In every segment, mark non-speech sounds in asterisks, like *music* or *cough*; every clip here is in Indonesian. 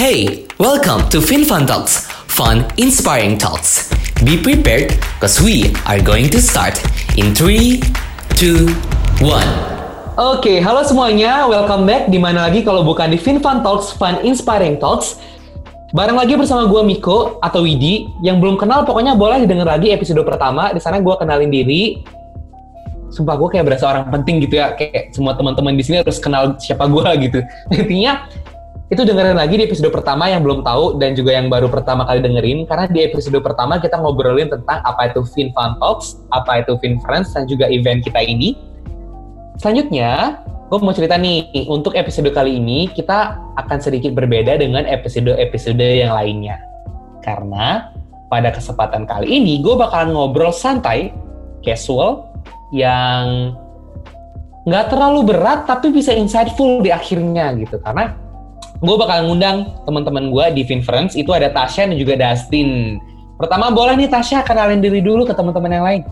Hey, welcome to FinFun Talks, fun, inspiring talks. Be prepared because we are going to start in 3, 2, 1. Oke, halo semuanya. Welcome back. Di mana lagi kalau bukan di FinFun Talks, Fun Inspiring Talks. Bareng lagi bersama gue Miko atau Widi. Yang belum kenal pokoknya boleh didengar lagi episode pertama. Di sana gue kenalin diri. Sumpah gue kayak berasa orang penting gitu ya. Kayak semua teman-teman di sini harus kenal siapa gue gitu. *laughs* Intinya itu dengerin lagi di episode pertama yang belum tahu dan juga yang baru pertama kali dengerin karena di episode pertama kita ngobrolin tentang apa itu Fin Fun Talks, apa itu Fin Friends dan juga event kita ini. Selanjutnya, gue mau cerita nih, untuk episode kali ini kita akan sedikit berbeda dengan episode-episode yang lainnya. Karena pada kesempatan kali ini gue bakalan ngobrol santai, casual, yang nggak terlalu berat tapi bisa insightful di akhirnya gitu. Karena gue bakal ngundang teman-teman gue di Finference itu ada Tasya dan juga Dustin. Pertama boleh nih Tasya kenalin diri dulu ke teman-teman yang lain.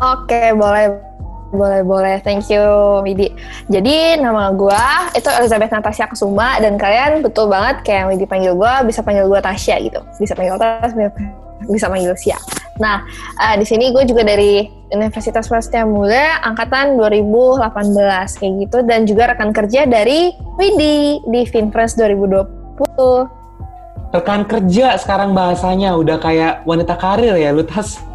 Oke, boleh. Boleh, boleh. Thank you, Widi. Jadi, nama gue itu Elizabeth Natasha Kesuma, dan kalian betul banget kayak Widi panggil gue, bisa panggil gue Tasya gitu. Bisa panggil Tasya, bisa panggil Sia. Nah, uh, di sini gue juga dari Universitas Prasetya Muda angkatan 2018 kayak gitu dan juga rekan kerja dari Widi di Finfriends 2020. Rekan kerja sekarang bahasanya udah kayak wanita karir ya, lu tas.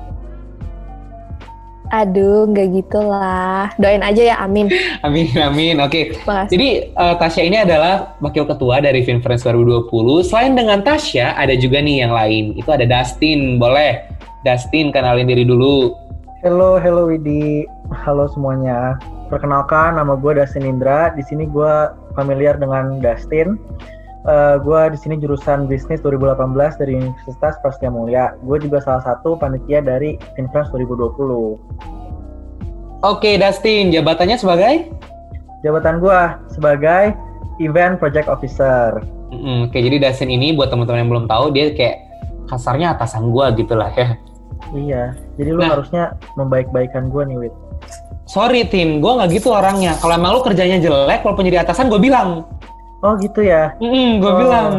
Aduh, nggak gitulah. Doain aja ya, amin. *laughs* amin, amin. Oke. Okay. Jadi uh, Tasya ini adalah wakil ketua dari Finfriends 2020. Selain dengan Tasya, ada juga nih yang lain. Itu ada Dustin, boleh. Dustin, kenalin diri dulu. Halo, hello Widi. Halo semuanya. Perkenalkan, nama gue Dustin Indra. Di sini gue familiar dengan Dustin. Uh, gue di sini jurusan bisnis 2018 dari Universitas Prasetya Mulia. Gue juga salah satu panitia dari Finfrance 2020. Oke, Dustin, jabatannya sebagai? Jabatan gue sebagai Event Project Officer. Mm, oke, jadi Dustin ini buat teman-teman yang belum tahu, dia kayak kasarnya atasan gue gitu lah ya. Iya, jadi lu nah, harusnya membaik-baikan gue nih, Wid. Sorry, Tim, gue nggak gitu orangnya. Kalau emang lu kerjanya jelek, walaupun jadi atasan, gue bilang. Oh gitu ya? Mm, gue oh. bilang.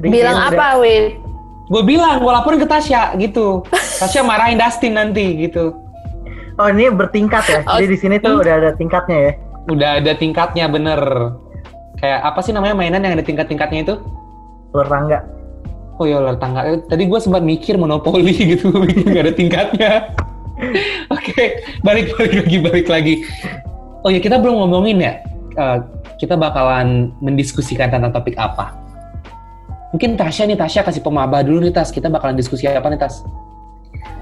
bilang apa, Wid? Gue bilang, gue laporin ke Tasya gitu. *laughs* Tasya marahin Dustin nanti gitu. Oh ini bertingkat ya? Oh, Jadi di sini tuh hmm. udah ada tingkatnya ya? Udah ada tingkatnya bener. Kayak apa sih namanya mainan yang ada tingkat-tingkatnya itu? Ular tangga. Oh ya ular tangga. Eh, tadi gue sempat mikir monopoli *laughs* gitu, nggak ada tingkatnya. *laughs* Oke, okay, balik balik lagi balik lagi. Oh ya kita belum ngomongin ya. Uh, kita bakalan mendiskusikan tentang topik apa. Mungkin Tasya nih, Tasya kasih pemabah dulu nih Tas. Kita bakalan diskusi apa nih Tas?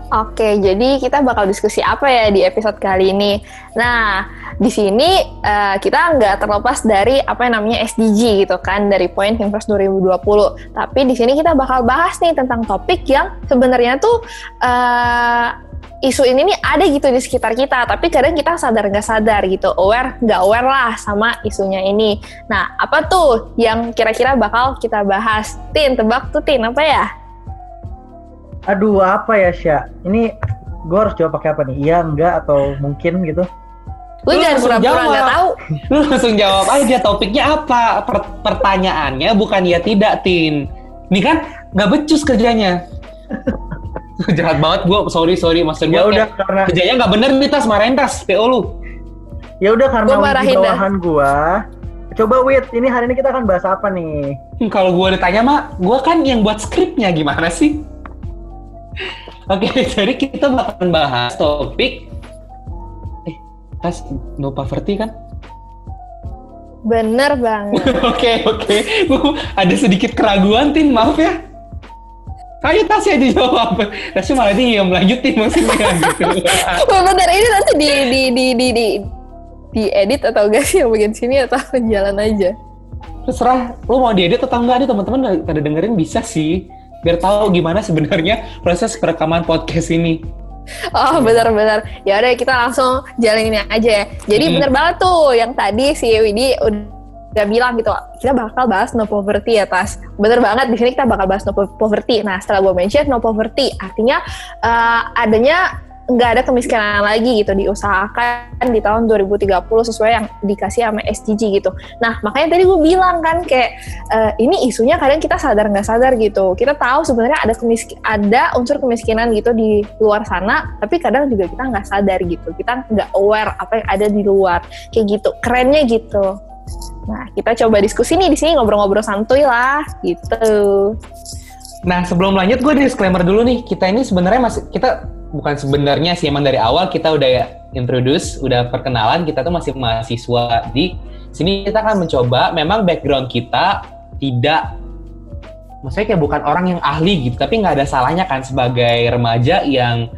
Oke, jadi kita bakal diskusi apa ya di episode kali ini. Nah, di sini uh, kita nggak terlepas dari apa yang namanya SDG gitu kan, dari poin Finfresh 2020. Tapi di sini kita bakal bahas nih tentang topik yang sebenarnya tuh uh, isu ini nih ada gitu di sekitar kita, tapi kadang kita sadar nggak sadar gitu, aware nggak aware lah sama isunya ini. Nah, apa tuh yang kira-kira bakal kita bahas? Tin, tebak tuh Tin, apa ya? Aduh, apa ya, Sya? Ini gue harus jawab pakai apa nih? Iya, enggak, atau mungkin gitu? Lu, lu jangan pura-pura nggak tahu. *laughs* Lu langsung jawab aja topiknya apa? Per pertanyaannya bukan ya tidak, Tin. Ini kan nggak becus kerjanya. *laughs* Jahat banget gue, sorry sorry maksud gue. Ya udah karena kerjanya nggak bener nih tas marahin tas PO lu. Ya udah karena di bawahan gue. Coba Wit, ini hari ini kita akan bahas apa nih? Hmm, kalau gue ditanya mah, gue kan yang buat skripnya gimana sih? *laughs* Oke, *laughs* jadi kita bakal bahas topik eh tas no poverty kan? Bener banget. Oke oke, ada sedikit keraguan tim, maaf ya. Ayo Tasya dijawab. Tasya malah diam lanjutin maksudnya gitu. *laughs* Bentar ini nanti di di di di di di edit atau enggak sih yang bagian sini atau *laughs* jalan aja? Terserah, lu mau diedit atau enggak nih teman-teman pada dengerin bisa sih biar tahu gimana sebenarnya proses perekaman podcast ini. Oh benar-benar. Ya udah kita langsung jalanin aja ya. Jadi hmm. bener banget tuh yang tadi si Widi udah bilang gitu. Kita bakal bahas no poverty ya tas. Bener banget di sini kita bakal bahas no poverty. Nah setelah gue mention no poverty artinya uh, adanya nggak ada kemiskinan lagi gitu diusahakan di tahun 2030 sesuai yang dikasih sama SDG gitu. Nah makanya tadi gue bilang kan kayak uh, ini isunya kadang kita sadar nggak sadar gitu. Kita tahu sebenarnya ada kemiskin ada unsur kemiskinan gitu di luar sana, tapi kadang juga kita nggak sadar gitu. Kita nggak aware apa yang ada di luar kayak gitu. Kerennya gitu. Nah kita coba diskusi nih di sini ngobrol-ngobrol santuy lah gitu. Nah sebelum lanjut gue disclaimer dulu nih kita ini sebenarnya masih kita bukan sebenarnya sih emang dari awal kita udah introduce, udah perkenalan kita tuh masih mahasiswa di sini kita akan mencoba memang background kita tidak maksudnya kayak bukan orang yang ahli gitu tapi nggak ada salahnya kan sebagai remaja yang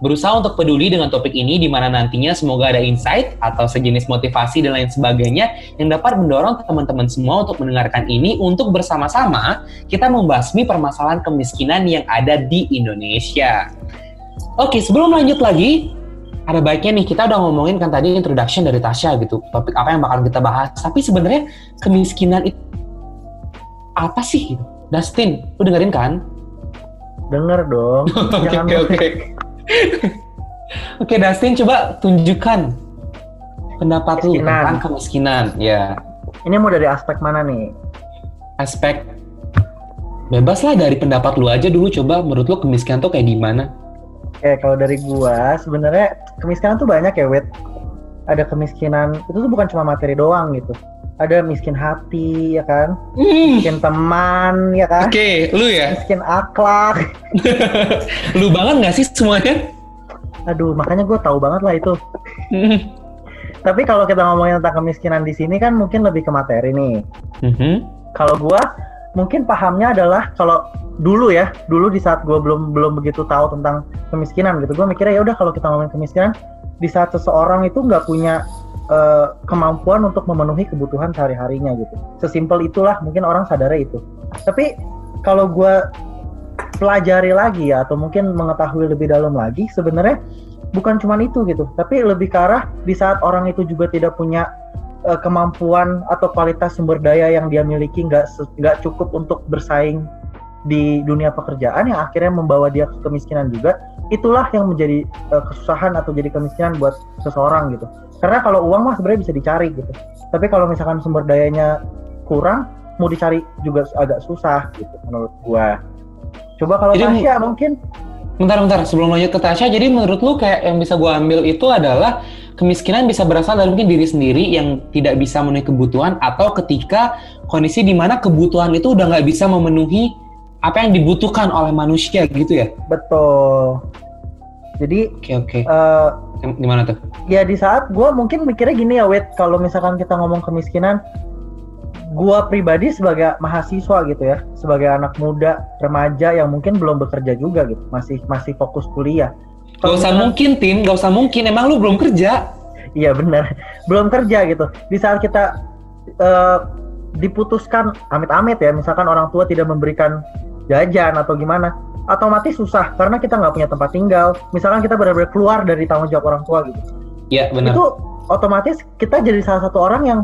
berusaha untuk peduli dengan topik ini di mana nantinya semoga ada insight atau sejenis motivasi dan lain sebagainya yang dapat mendorong teman-teman semua untuk mendengarkan ini untuk bersama-sama kita membasmi permasalahan kemiskinan yang ada di Indonesia. Oke, sebelum lanjut lagi, ada baiknya nih kita udah ngomongin kan tadi introduction dari Tasya gitu, topik apa yang bakal kita bahas. Tapi sebenarnya kemiskinan itu apa sih? Dustin, lu dengerin kan? Denger dong. *laughs* Oke, oke, *laughs* *laughs* oke. *laughs* Oke, Dustin coba tunjukkan pendapat lu tentang kemiskinan. Ya. Ini mau dari aspek mana nih? Aspek bebas lah dari pendapat lu aja dulu coba menurut lu kemiskinan tuh kayak gimana? Oke, kalau dari gua sebenarnya kemiskinan tuh banyak ya, Wet. Ada kemiskinan itu tuh bukan cuma materi doang gitu. Ada miskin hati ya kan, mm. miskin teman ya kan. Oke, okay, lu ya. Miskin akhlak. *laughs* lu banget nggak sih semuanya? Aduh, makanya gue tahu banget lah itu. Mm. Tapi kalau kita ngomongin tentang kemiskinan di sini kan mungkin lebih ke materi nih. Mm -hmm. Kalau gue mungkin pahamnya adalah kalau dulu ya dulu di saat gue belum belum begitu tahu tentang kemiskinan gitu gue mikirnya ya udah kalau kita ngomongin kemiskinan di saat seseorang itu nggak punya uh, kemampuan untuk memenuhi kebutuhan sehari harinya gitu. Sesimpel itulah mungkin orang sadarnya itu. Tapi kalau gue pelajari lagi ya atau mungkin mengetahui lebih dalam lagi sebenarnya bukan cuma itu gitu. Tapi lebih ke arah di saat orang itu juga tidak punya uh, kemampuan atau kualitas sumber daya yang dia miliki nggak nggak cukup untuk bersaing di dunia pekerjaan yang akhirnya membawa dia ke kemiskinan juga itulah yang menjadi uh, kesusahan atau jadi kemiskinan buat seseorang gitu karena kalau uang mah sebenarnya bisa dicari gitu tapi kalau misalkan sumber dayanya kurang mau dicari juga agak susah gitu menurut gua coba kalau Tasya mungkin bentar bentar sebelum lanjut ke Tasya jadi menurut lu kayak yang bisa gua ambil itu adalah kemiskinan bisa berasal dari mungkin diri sendiri yang tidak bisa memenuhi kebutuhan atau ketika kondisi di mana kebutuhan itu udah nggak bisa memenuhi apa yang dibutuhkan oleh manusia gitu ya? Betul. Jadi, oke okay, oke. Okay. Uh, eh, Gimana tuh? Ya di saat gue mungkin mikirnya gini ya, Wet. Kalau misalkan kita ngomong kemiskinan, gue pribadi sebagai mahasiswa gitu ya, sebagai anak muda, remaja yang mungkin belum bekerja juga gitu, masih masih fokus kuliah. Gak usah misalkan, mungkin, Tim. Gak usah mungkin. Emang lu belum kerja? Iya benar, *laughs* belum kerja gitu. Di saat kita uh, diputuskan amit-amit ya, misalkan orang tua tidak memberikan jajan atau gimana otomatis susah karena kita nggak punya tempat tinggal. Misalkan kita benar-benar keluar dari tanggung jawab orang tua gitu. Iya benar. Itu otomatis kita jadi salah satu orang yang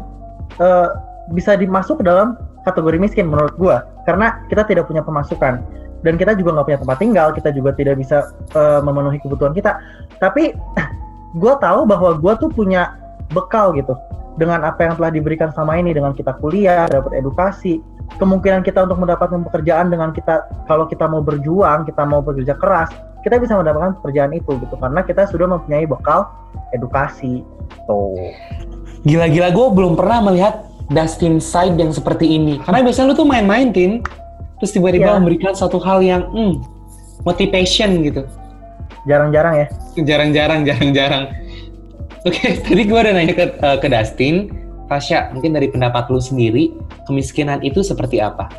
uh, bisa dimasuk ke dalam kategori miskin menurut gua. Karena kita tidak punya pemasukan. Dan kita juga nggak punya tempat tinggal kita juga tidak bisa uh, memenuhi kebutuhan kita. Tapi *laughs* gua tahu bahwa gua tuh punya bekal gitu. Dengan apa yang telah diberikan sama ini dengan kita kuliah dapat edukasi kemungkinan kita untuk mendapatkan pekerjaan dengan kita kalau kita mau berjuang, kita mau bekerja keras, kita bisa mendapatkan pekerjaan itu gitu karena kita sudah mempunyai bekal edukasi. Tuh. Gila-gila gue belum pernah melihat Dustin side yang seperti ini. Karena biasanya lu tuh main-main, Tin. Terus tiba-tiba yeah. memberikan satu hal yang hmm, motivation gitu. Jarang-jarang ya? Jarang-jarang, jarang-jarang. Oke, okay, *laughs* tadi gue udah nanya ke, uh, ke Dustin Tasya, mungkin dari pendapat lu sendiri, kemiskinan itu seperti apa?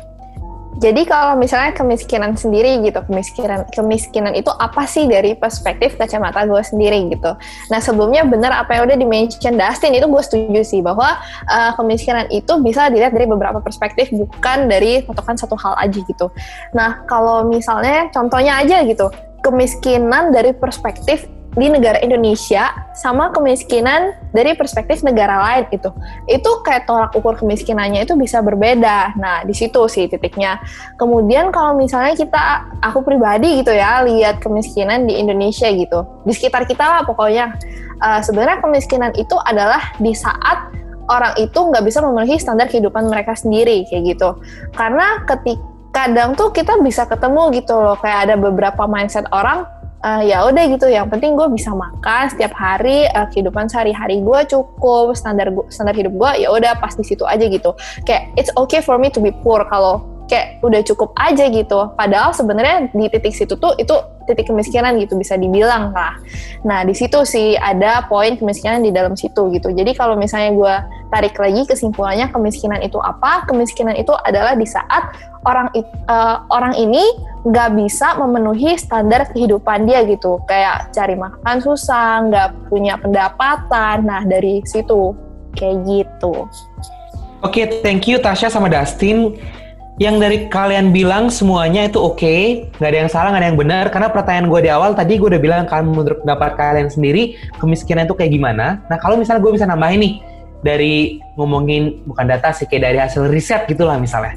Jadi kalau misalnya kemiskinan sendiri gitu, kemiskinan kemiskinan itu apa sih dari perspektif kacamata gue sendiri gitu. Nah sebelumnya benar apa yang udah dimention Dustin itu gue setuju sih bahwa uh, kemiskinan itu bisa dilihat dari beberapa perspektif bukan dari patokan satu hal aja gitu. Nah kalau misalnya contohnya aja gitu, kemiskinan dari perspektif di negara Indonesia sama kemiskinan dari perspektif negara lain itu itu kayak tolak ukur kemiskinannya itu bisa berbeda. Nah di situ sih titiknya. Kemudian kalau misalnya kita aku pribadi gitu ya lihat kemiskinan di Indonesia gitu. Di sekitar kita lah pokoknya. Uh, sebenarnya kemiskinan itu adalah di saat orang itu nggak bisa memenuhi standar kehidupan mereka sendiri kayak gitu. Karena ketika kadang tuh kita bisa ketemu gitu loh. Kayak ada beberapa mindset orang uh, ya udah gitu yang penting gue bisa makan setiap hari uh, kehidupan sehari-hari gue cukup standar gua, standar hidup gue ya udah pas di situ aja gitu. Kayak it's okay for me to be poor kalau kayak udah cukup aja gitu. Padahal sebenarnya di titik situ tuh itu titik kemiskinan gitu bisa dibilang lah. Nah di situ sih ada poin kemiskinan di dalam situ gitu. Jadi kalau misalnya gue tarik lagi kesimpulannya kemiskinan itu apa? Kemiskinan itu adalah di saat orang uh, orang ini nggak bisa memenuhi standar kehidupan dia gitu. Kayak cari makan susah, nggak punya pendapatan. Nah dari situ kayak gitu. Oke, okay, thank you Tasya sama Dustin yang dari kalian bilang semuanya itu oke, okay, nggak ada yang salah, nggak ada yang benar. Karena pertanyaan gue di awal tadi gue udah bilang kan menurut pendapat kalian sendiri kemiskinan itu kayak gimana. Nah kalau misalnya gue bisa nambahin nih dari ngomongin bukan data sih kayak dari hasil riset gitulah misalnya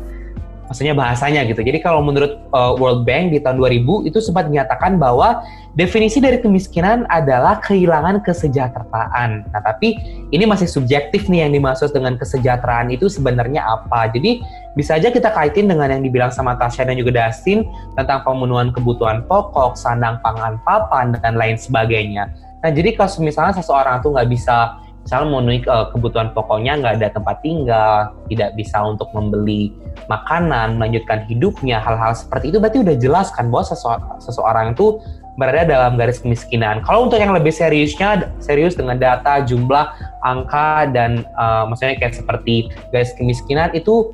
maksudnya bahasanya gitu. Jadi kalau menurut uh, World Bank di tahun 2000 itu sempat menyatakan bahwa definisi dari kemiskinan adalah kehilangan kesejahteraan. Nah, tapi ini masih subjektif nih yang dimaksud dengan kesejahteraan itu sebenarnya apa. Jadi bisa aja kita kaitin dengan yang dibilang sama Tasya dan juga Dustin tentang pemenuhan kebutuhan pokok, sandang pangan papan dan lain sebagainya. Nah, jadi kalau misalnya seseorang tuh nggak bisa misalnya memenuhi uh, kebutuhan pokoknya nggak ada tempat tinggal, tidak bisa untuk membeli makanan, melanjutkan hidupnya, hal-hal seperti itu berarti udah jelas kan bahwa seseorang, itu berada dalam garis kemiskinan. Kalau untuk yang lebih seriusnya, serius dengan data, jumlah, angka, dan uh, maksudnya kayak seperti garis kemiskinan itu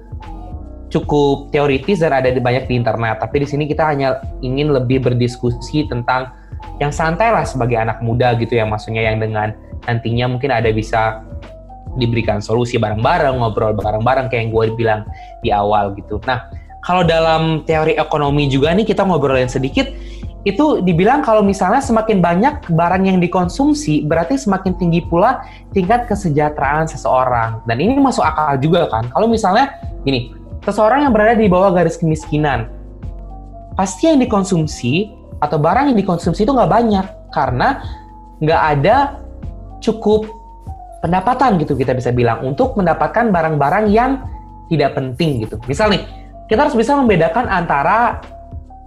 cukup teoritis dan ada banyak di internet. Tapi di sini kita hanya ingin lebih berdiskusi tentang yang santai lah sebagai anak muda gitu ya, maksudnya yang dengan nantinya mungkin ada bisa diberikan solusi bareng-bareng, ngobrol bareng-bareng kayak yang gue bilang di awal gitu. Nah, kalau dalam teori ekonomi juga nih kita ngobrolin sedikit, itu dibilang kalau misalnya semakin banyak barang yang dikonsumsi, berarti semakin tinggi pula tingkat kesejahteraan seseorang. Dan ini masuk akal juga kan. Kalau misalnya gini, seseorang yang berada di bawah garis kemiskinan, pasti yang dikonsumsi atau barang yang dikonsumsi itu nggak banyak karena nggak ada cukup pendapatan gitu kita bisa bilang untuk mendapatkan barang-barang yang tidak penting gitu. Misal nih, kita harus bisa membedakan antara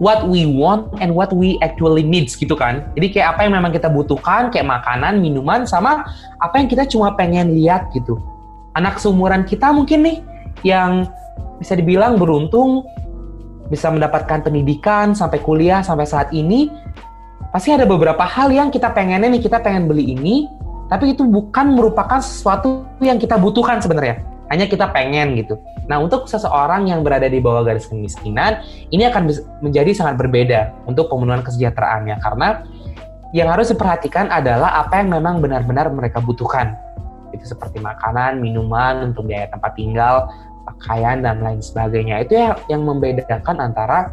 what we want and what we actually needs gitu kan. Jadi kayak apa yang memang kita butuhkan, kayak makanan, minuman, sama apa yang kita cuma pengen lihat gitu. Anak seumuran kita mungkin nih yang bisa dibilang beruntung bisa mendapatkan pendidikan sampai kuliah sampai saat ini pasti ada beberapa hal yang kita pengennya nih kita pengen beli ini tapi itu bukan merupakan sesuatu yang kita butuhkan sebenarnya. Hanya kita pengen gitu. Nah, untuk seseorang yang berada di bawah garis kemiskinan, ini akan menjadi sangat berbeda untuk pemenuhan kesejahteraannya karena yang harus diperhatikan adalah apa yang memang benar-benar mereka butuhkan. Itu seperti makanan, minuman, untuk biaya tempat tinggal, pakaian dan lain sebagainya. Itu yang membedakan antara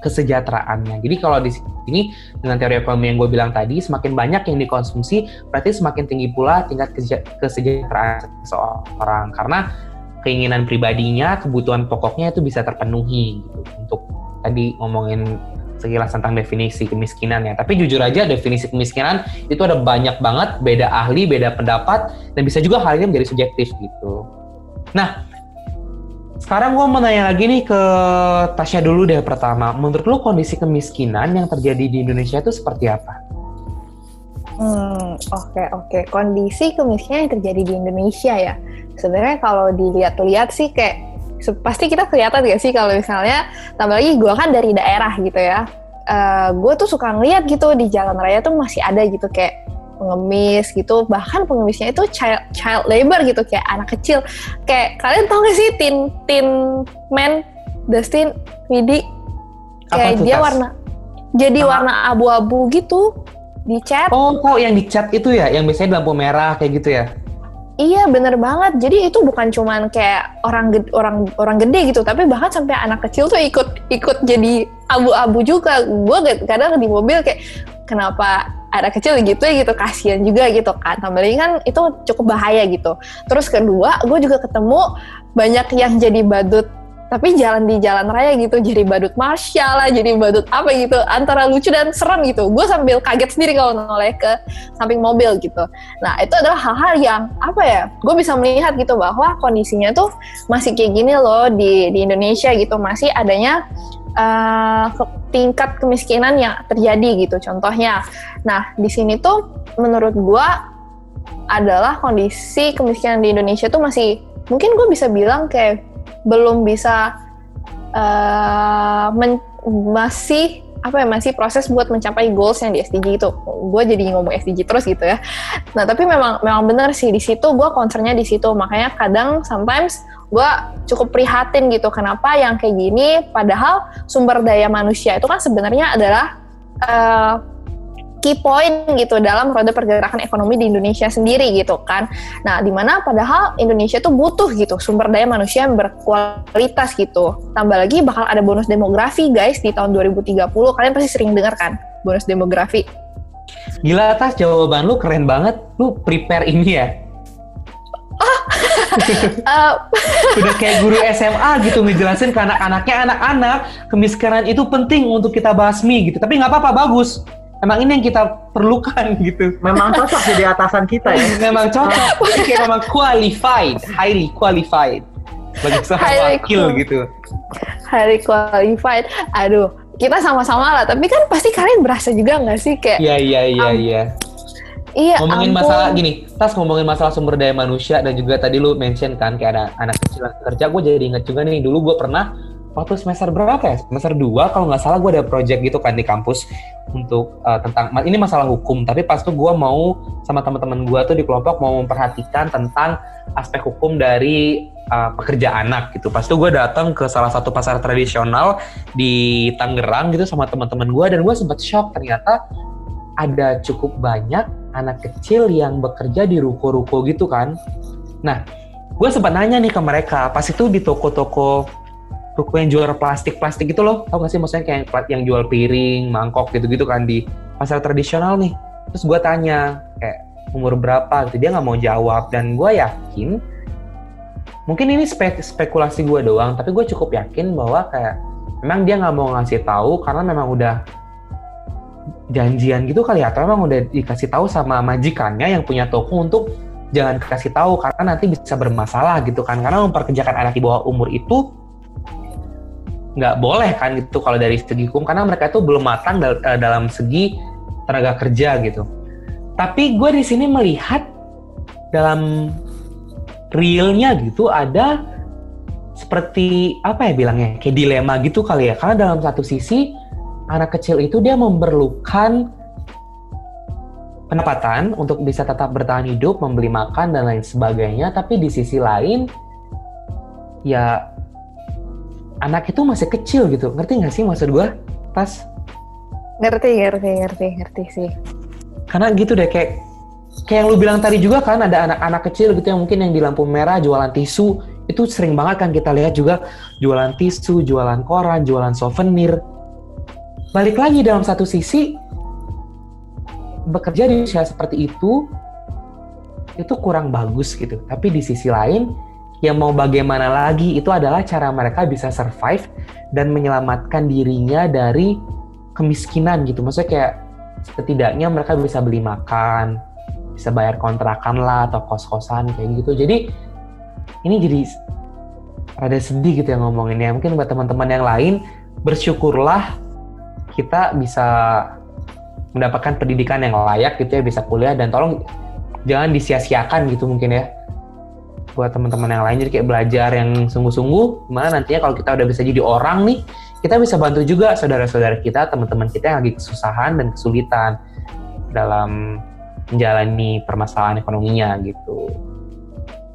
kesejahteraannya. Jadi kalau di sini dengan teori ekonomi yang gue bilang tadi, semakin banyak yang dikonsumsi, berarti semakin tinggi pula tingkat kesejahteraan seseorang. Karena keinginan pribadinya, kebutuhan pokoknya itu bisa terpenuhi gitu. Untuk tadi ngomongin sekilas tentang definisi kemiskinan ya. Tapi jujur aja definisi kemiskinan itu ada banyak banget, beda ahli, beda pendapat, dan bisa juga hal ini menjadi subjektif gitu. Nah, sekarang gue mau nanya lagi nih ke Tasya dulu deh pertama. Menurut lo kondisi kemiskinan yang terjadi di Indonesia itu seperti apa? Hmm, oke okay, oke. Okay. Kondisi kemiskinan yang terjadi di Indonesia ya. Sebenarnya kalau dilihat-lihat sih kayak pasti kita kelihatan gak sih kalau misalnya tambah lagi gue kan dari daerah gitu ya. Uh, gue tuh suka ngeliat gitu di jalan raya tuh masih ada gitu kayak pengemis gitu. Bahkan pengemisnya itu child child labor gitu kayak anak kecil. Kayak kalian tau gak sih tin tin man Dustin Widi kayak dia warna jadi Apa? warna abu-abu gitu di cat oh tau yang di cat itu ya? Yang biasanya lampu merah kayak gitu ya? Iya bener banget. Jadi itu bukan cuman kayak orang gede, orang orang gede gitu, tapi bahkan sampai anak kecil tuh ikut ikut jadi abu-abu juga. Gue kadang di mobil kayak kenapa ada kecil gitu ya gitu kasihan juga gitu kan. Tambah lagi kan itu cukup bahaya gitu. Terus kedua gue juga ketemu banyak yang jadi badut tapi jalan di jalan raya gitu jadi badut Marsha lah jadi badut apa gitu antara lucu dan serem gitu. Gue sambil kaget sendiri kalau noleh ke samping mobil gitu. Nah itu adalah hal-hal yang apa ya gue bisa melihat gitu bahwa kondisinya tuh masih kayak gini loh di di Indonesia gitu. Masih adanya uh, tingkat kemiskinan yang terjadi gitu contohnya nah di sini tuh menurut gue adalah kondisi kemiskinan di Indonesia tuh masih mungkin gue bisa bilang kayak belum bisa uh, masih apa ya masih proses buat mencapai goals yang di SDG itu. Gue jadi ngomong SDG terus gitu ya. Nah tapi memang memang benar sih di situ gue concernnya di situ. Makanya kadang sometimes gue cukup prihatin gitu kenapa yang kayak gini padahal sumber daya manusia itu kan sebenarnya adalah uh, key point gitu dalam roda pergerakan ekonomi di Indonesia sendiri gitu kan. Nah, di mana padahal Indonesia tuh butuh gitu sumber daya manusia yang berkualitas gitu. Tambah lagi bakal ada bonus demografi guys di tahun 2030. Kalian pasti sering dengar kan bonus demografi. Gila atas jawaban lu keren banget. Lu prepare ini ya? Uh, *laughs* udah kayak guru SMA gitu ngejelasin ke anak-anaknya anak-anak kemiskinan itu penting untuk kita basmi gitu tapi nggak apa-apa bagus emang ini yang kita perlukan *laughs* gitu. Memang cocok jadi atasan kita ya. *laughs* memang cocok. kayak memang qualified, highly qualified. Bagi seorang wakil gitu. Highly qualified. Aduh, kita sama-sama lah. Tapi kan pasti kalian berasa juga nggak sih kayak? Iya iya iya iya. Iya. Ngomongin ampun. masalah gini, tas ngomongin masalah sumber daya manusia dan juga tadi lu mention kan kayak ada anak kecil yang kerja, gue jadi inget juga nih dulu gue pernah waktu semester berapa ya? Semester 2 kalau nggak salah gue ada project gitu kan di kampus untuk uh, tentang ini masalah hukum. Tapi pas tuh gue mau sama teman-teman gue tuh di kelompok mau memperhatikan tentang aspek hukum dari uh, pekerja anak gitu. Pas tuh gue datang ke salah satu pasar tradisional di Tangerang gitu sama teman-teman gue dan gue sempat shock ternyata ada cukup banyak anak kecil yang bekerja di ruko-ruko gitu kan. Nah, gue sempat nanya nih ke mereka pas itu di toko-toko ruko yang jual plastik-plastik itu loh. Tahu gak sih maksudnya kayak yang jual piring, mangkok gitu-gitu kan di pasar tradisional nih. Terus gue tanya kayak umur berapa gitu. Dia nggak mau jawab dan gue yakin mungkin ini spek spekulasi gue doang, tapi gue cukup yakin bahwa kayak memang dia nggak mau ngasih tahu karena memang udah janjian gitu kali ya? Atau memang udah dikasih tahu sama majikannya yang punya toko untuk jangan kasih tahu karena nanti bisa bermasalah gitu kan? Karena memperkerjakan anak di bawah umur itu nggak boleh kan gitu kalau dari segi hukum. Karena mereka itu belum matang dal eh, dalam segi tenaga kerja gitu. Tapi gue di sini melihat dalam realnya gitu ada seperti apa ya bilangnya kayak dilema gitu kali ya. Karena dalam satu sisi anak kecil itu dia memerlukan pendapatan untuk bisa tetap bertahan hidup, membeli makan dan lain sebagainya, tapi di sisi lain ya anak itu masih kecil gitu. Ngerti nggak sih maksud gue pas ngerti ngerti ngerti ngerti sih. Karena gitu deh kayak kayak yang lu bilang tadi juga kan ada anak-anak kecil gitu yang mungkin yang di lampu merah jualan tisu. Itu sering banget kan kita lihat juga jualan tisu jualan koran jualan souvenir balik lagi dalam satu sisi bekerja di usia seperti itu itu kurang bagus gitu tapi di sisi lain yang mau bagaimana lagi itu adalah cara mereka bisa survive dan menyelamatkan dirinya dari kemiskinan gitu. Maksudnya kayak setidaknya mereka bisa beli makan, bisa bayar kontrakan lah atau kos-kosan kayak gitu. Jadi ini jadi rada sedih gitu ya ngomonginnya. Mungkin buat teman-teman yang lain bersyukurlah kita bisa mendapatkan pendidikan yang layak gitu ya, bisa kuliah dan tolong jangan disia-siakan gitu mungkin ya buat teman-teman yang lain jadi kayak belajar yang sungguh-sungguh gimana nantinya kalau kita udah bisa jadi orang nih kita bisa bantu juga saudara-saudara kita teman-teman kita yang lagi kesusahan dan kesulitan dalam menjalani permasalahan ekonominya gitu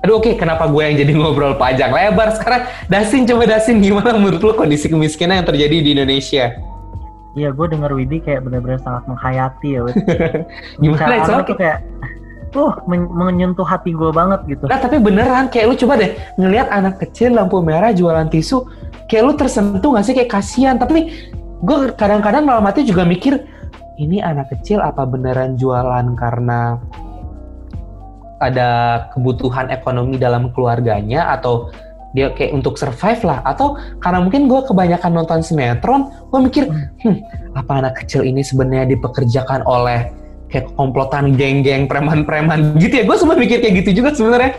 Aduh oke, okay, kenapa gue yang jadi *laughs* ngobrol panjang lebar sekarang? Dasin, coba Dasin, gimana menurut lo kondisi kemiskinan yang terjadi di Indonesia? Iya, gue denger Widi kayak benar-benar sangat menghayati ya. *laughs* gimana itu? kayak uh men menyentuh hati gue banget gitu. Nah tapi beneran kayak lu coba deh ngelihat anak kecil lampu merah jualan tisu, kayak lu tersentuh gak sih kayak kasihan. Tapi gue kadang-kadang malam hati juga mikir, ini anak kecil apa beneran jualan karena ada kebutuhan ekonomi dalam keluarganya atau dia kayak untuk survive lah atau karena mungkin gue kebanyakan nonton sinetron gue mikir hmm, apa anak kecil ini sebenarnya dipekerjakan oleh kayak komplotan geng-geng preman-preman *laughs* gitu ya gue sempat mikir kayak gitu juga sebenarnya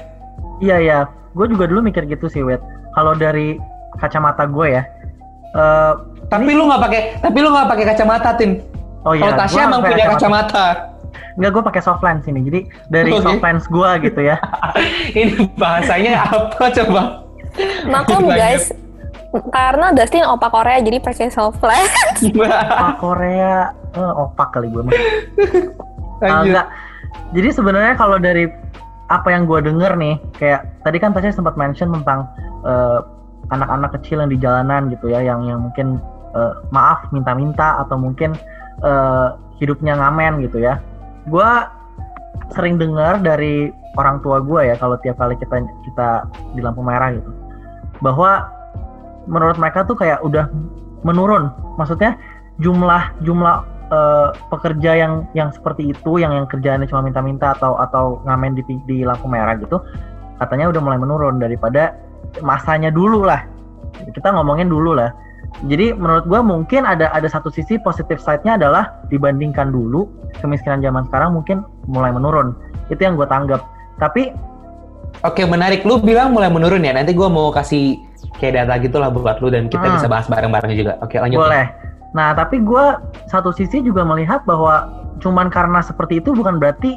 iya iya gue juga dulu mikir gitu sih wet kalau dari kacamata gue ya uh, tapi ini... lu nggak pakai tapi lu nggak pakai kacamata tin oh iya kalau Tasya emang punya kacamata, kacamata. Enggak, gue pakai soft lens ini. Jadi dari okay. soft lens gue gitu ya. *laughs* ini bahasanya apa coba? Maklum guys, karena Dustin opa Korea jadi pakai soft lens. opa Korea, eh, opak kali gue mah. Uh, enggak. Jadi sebenarnya kalau dari apa yang gue denger nih, kayak tadi kan Tasya sempat mention tentang eh, anak-anak kecil yang di jalanan gitu ya, yang yang mungkin uh, maaf minta-minta atau mungkin uh, hidupnya ngamen gitu ya. Gue sering dengar dari orang tua gue ya kalau tiap kali kita kita di lampu merah gitu, bahwa menurut mereka tuh kayak udah menurun. Maksudnya jumlah jumlah uh, pekerja yang yang seperti itu yang yang kerjaannya cuma minta-minta atau atau ngamen di di lampu merah gitu katanya udah mulai menurun daripada masanya dulu lah. Kita ngomongin dulu lah. Jadi menurut gue mungkin ada ada satu sisi positif side-nya adalah dibandingkan dulu kemiskinan zaman sekarang mungkin mulai menurun. Itu yang gue tanggap. Tapi Oke menarik, lu bilang mulai menurun ya. Nanti gue mau kasih kayak data gitu lah buat lu dan kita hmm. bisa bahas bareng-bareng juga. Oke lanjut. Boleh. Nah, tapi gue satu sisi juga melihat bahwa cuman karena seperti itu bukan berarti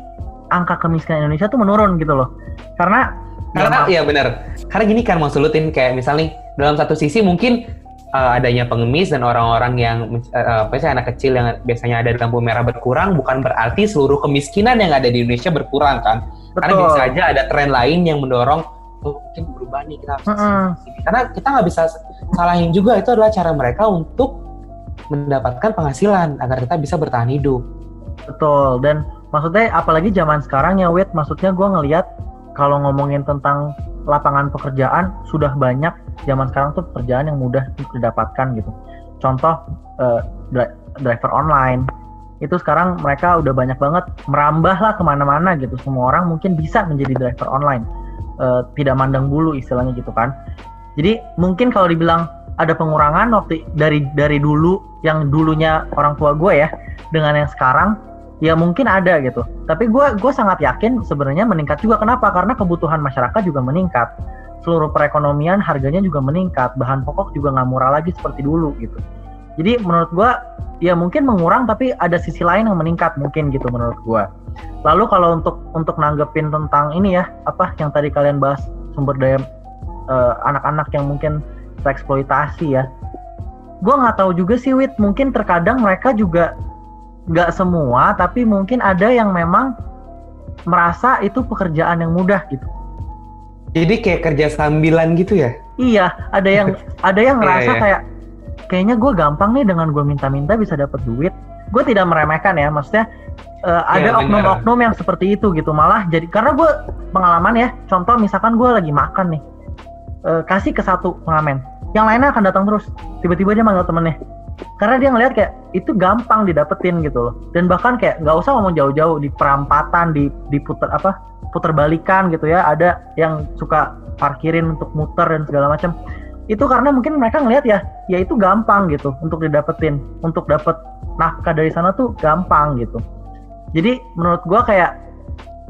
angka kemiskinan Indonesia tuh menurun gitu loh. Karena karena iya benar. Karena gini kan mau sulutin kayak misalnya dalam satu sisi mungkin uh, adanya pengemis dan orang-orang yang uh, apa sih anak kecil yang biasanya ada di lampu merah berkurang bukan berarti seluruh kemiskinan yang ada di Indonesia berkurang kan. Betul. Karena bisa aja ada tren lain yang mendorong oh, mungkin berubah nih kita harus -hmm. Karena kita nggak bisa salahin juga itu adalah cara mereka untuk mendapatkan penghasilan agar kita bisa bertahan hidup. Betul, dan maksudnya apalagi zaman sekarang ya Wit, maksudnya gue ngelihat kalau ngomongin tentang lapangan pekerjaan sudah banyak zaman sekarang tuh pekerjaan yang mudah didapatkan gitu. Contoh uh, driver online itu sekarang mereka udah banyak banget merambah lah ke mana-mana gitu. Semua orang mungkin bisa menjadi driver online, uh, tidak mandang bulu istilahnya gitu kan. Jadi mungkin kalau dibilang ada pengurangan waktu dari dari dulu yang dulunya orang tua gue ya dengan yang sekarang ya mungkin ada gitu. Tapi gue gue sangat yakin sebenarnya meningkat juga. Kenapa? Karena kebutuhan masyarakat juga meningkat. Seluruh perekonomian harganya juga meningkat. Bahan pokok juga nggak murah lagi seperti dulu gitu jadi menurut gue ya mungkin mengurang tapi ada sisi lain yang meningkat mungkin gitu menurut gue lalu kalau untuk untuk nanggepin tentang ini ya apa yang tadi kalian bahas sumber daya eh, anak-anak uh, yang mungkin tereksploitasi ya. Gue nggak tahu juga sih Wit. Mungkin terkadang mereka juga nggak semua tapi mungkin ada yang memang merasa itu pekerjaan yang mudah gitu. Jadi kayak kerja sambilan gitu ya? Iya ada yang *laughs* ada yang iya, ngerasa yeah, yeah. kayak kayaknya gue gampang nih dengan gue minta-minta bisa dapat duit. Gue tidak meremehkan ya maksudnya uh, ada oknum-oknum yang seperti itu gitu. Malah jadi karena gue pengalaman ya contoh misalkan gue lagi makan nih uh, kasih ke satu pengamen yang lainnya akan datang terus. Tiba-tiba dia manggil temennya. Karena dia ngelihat kayak itu gampang didapetin gitu loh. Dan bahkan kayak nggak usah ngomong jauh-jauh di perampatan di diputer apa puter balikan gitu ya. Ada yang suka parkirin untuk muter dan segala macam itu karena mungkin mereka ngelihat ya ya itu gampang gitu untuk didapetin untuk dapet. Nafkah dari sana tuh gampang gitu. Jadi menurut gua kayak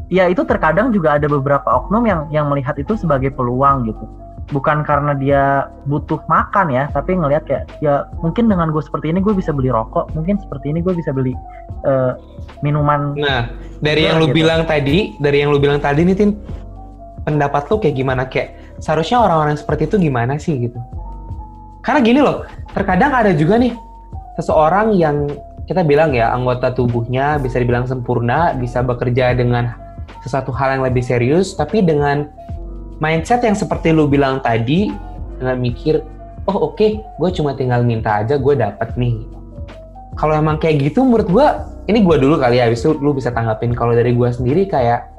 ya itu terkadang juga ada beberapa oknum yang yang melihat itu sebagai peluang gitu. Bukan karena dia butuh makan ya tapi ngelihat kayak ya mungkin dengan gue seperti ini gue bisa beli rokok mungkin seperti ini gue bisa beli uh, minuman nah dari yang lu gitu. bilang tadi dari yang lu bilang tadi nih tin pendapat lu kayak gimana? Kayak seharusnya orang-orang seperti itu gimana sih gitu? Karena gini loh terkadang ada juga nih seseorang yang kita bilang ya anggota tubuhnya bisa dibilang sempurna bisa bekerja dengan sesuatu hal yang lebih serius tapi dengan mindset yang seperti lu bilang tadi dengan mikir oh oke okay, gue cuma tinggal minta aja gue dapet nih. Kalau emang kayak gitu menurut gue ini gue dulu kali ya habis itu lu bisa tanggapin. Kalau dari gue sendiri kayak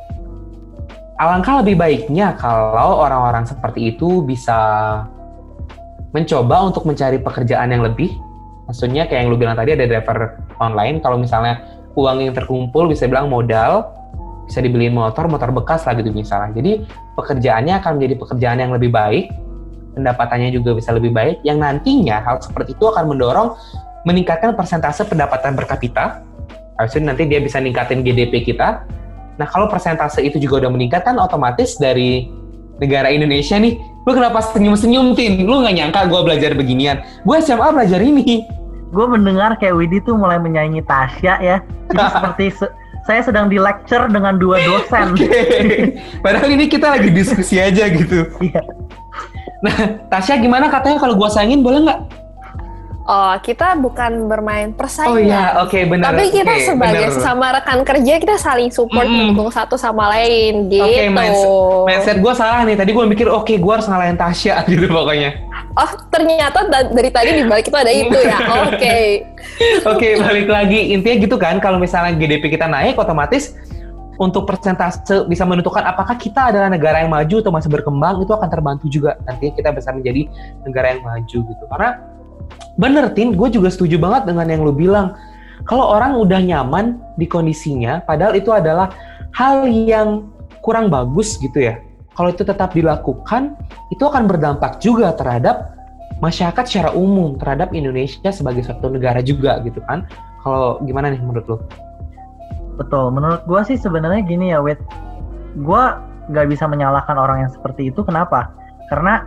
alangkah lebih baiknya kalau orang-orang seperti itu bisa mencoba untuk mencari pekerjaan yang lebih Maksudnya kayak yang lu bilang tadi ada driver online, kalau misalnya uang yang terkumpul bisa bilang modal, bisa dibeliin motor, motor bekas lah gitu misalnya. Jadi pekerjaannya akan menjadi pekerjaan yang lebih baik, pendapatannya juga bisa lebih baik, yang nantinya hal seperti itu akan mendorong meningkatkan persentase pendapatan per kapita, harusnya nanti dia bisa ningkatin GDP kita. Nah kalau persentase itu juga udah meningkat kan otomatis dari negara Indonesia nih, lu kenapa senyum-senyum Tin? Lu nggak nyangka gue belajar beginian. Gue SMA belajar ini. Gue mendengar kayak Widi tuh mulai menyaingi Tasya ya. Jadi *laughs* seperti se saya sedang di lecture dengan dua dosen. okay. Padahal ini kita lagi diskusi aja gitu. Iya. Nah, Tasya gimana katanya kalau gue sayangin boleh nggak? Oh, kita bukan bermain persaingan. Oh iya, oke okay, benar. Tapi kita okay, sebagai bener. sesama rekan kerja kita saling support Mm -mm. mendukung satu sama lain gitu. Oke, okay, mindset, mindset gue salah nih. Tadi gue mikir, oke, okay, gue harus ngalahin Tasya *laughs* gitu pokoknya. Oh, ternyata da dari tadi di balik itu ada itu ya. *laughs* Oke. Okay. oke, okay, balik lagi. Intinya gitu kan, kalau misalnya GDP kita naik, otomatis untuk persentase bisa menentukan apakah kita adalah negara yang maju atau masih berkembang, itu akan terbantu juga. Nantinya kita bisa menjadi negara yang maju gitu. Karena bener, Tin, gue juga setuju banget dengan yang lu bilang. Kalau orang udah nyaman di kondisinya, padahal itu adalah hal yang kurang bagus gitu ya. Kalau itu tetap dilakukan, itu akan berdampak juga terhadap masyarakat secara umum, terhadap Indonesia sebagai suatu negara juga gitu kan. Kalau gimana nih menurut lo? Betul, menurut gue sih sebenarnya gini ya, Wit. Gue gak bisa menyalahkan orang yang seperti itu. Kenapa? Karena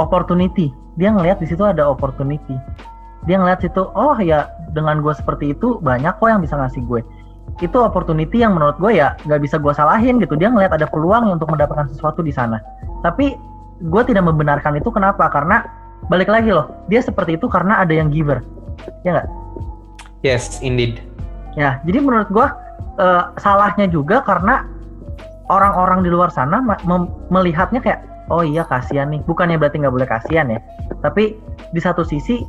opportunity. Dia ngelihat di situ ada opportunity. Dia ngelihat situ, oh ya dengan gue seperti itu banyak kok yang bisa ngasih gue. Itu opportunity yang menurut gue ya gak bisa gue salahin gitu. Dia ngelihat ada peluang untuk mendapatkan sesuatu di sana. Tapi gue tidak membenarkan itu kenapa? Karena balik lagi loh, dia seperti itu karena ada yang giver. Ya nggak? Yes, indeed. Ya, jadi menurut gue uh, salahnya juga karena orang-orang di luar sana melihatnya kayak oh iya kasihan nih. Bukannya berarti nggak boleh kasihan ya. Tapi di satu sisi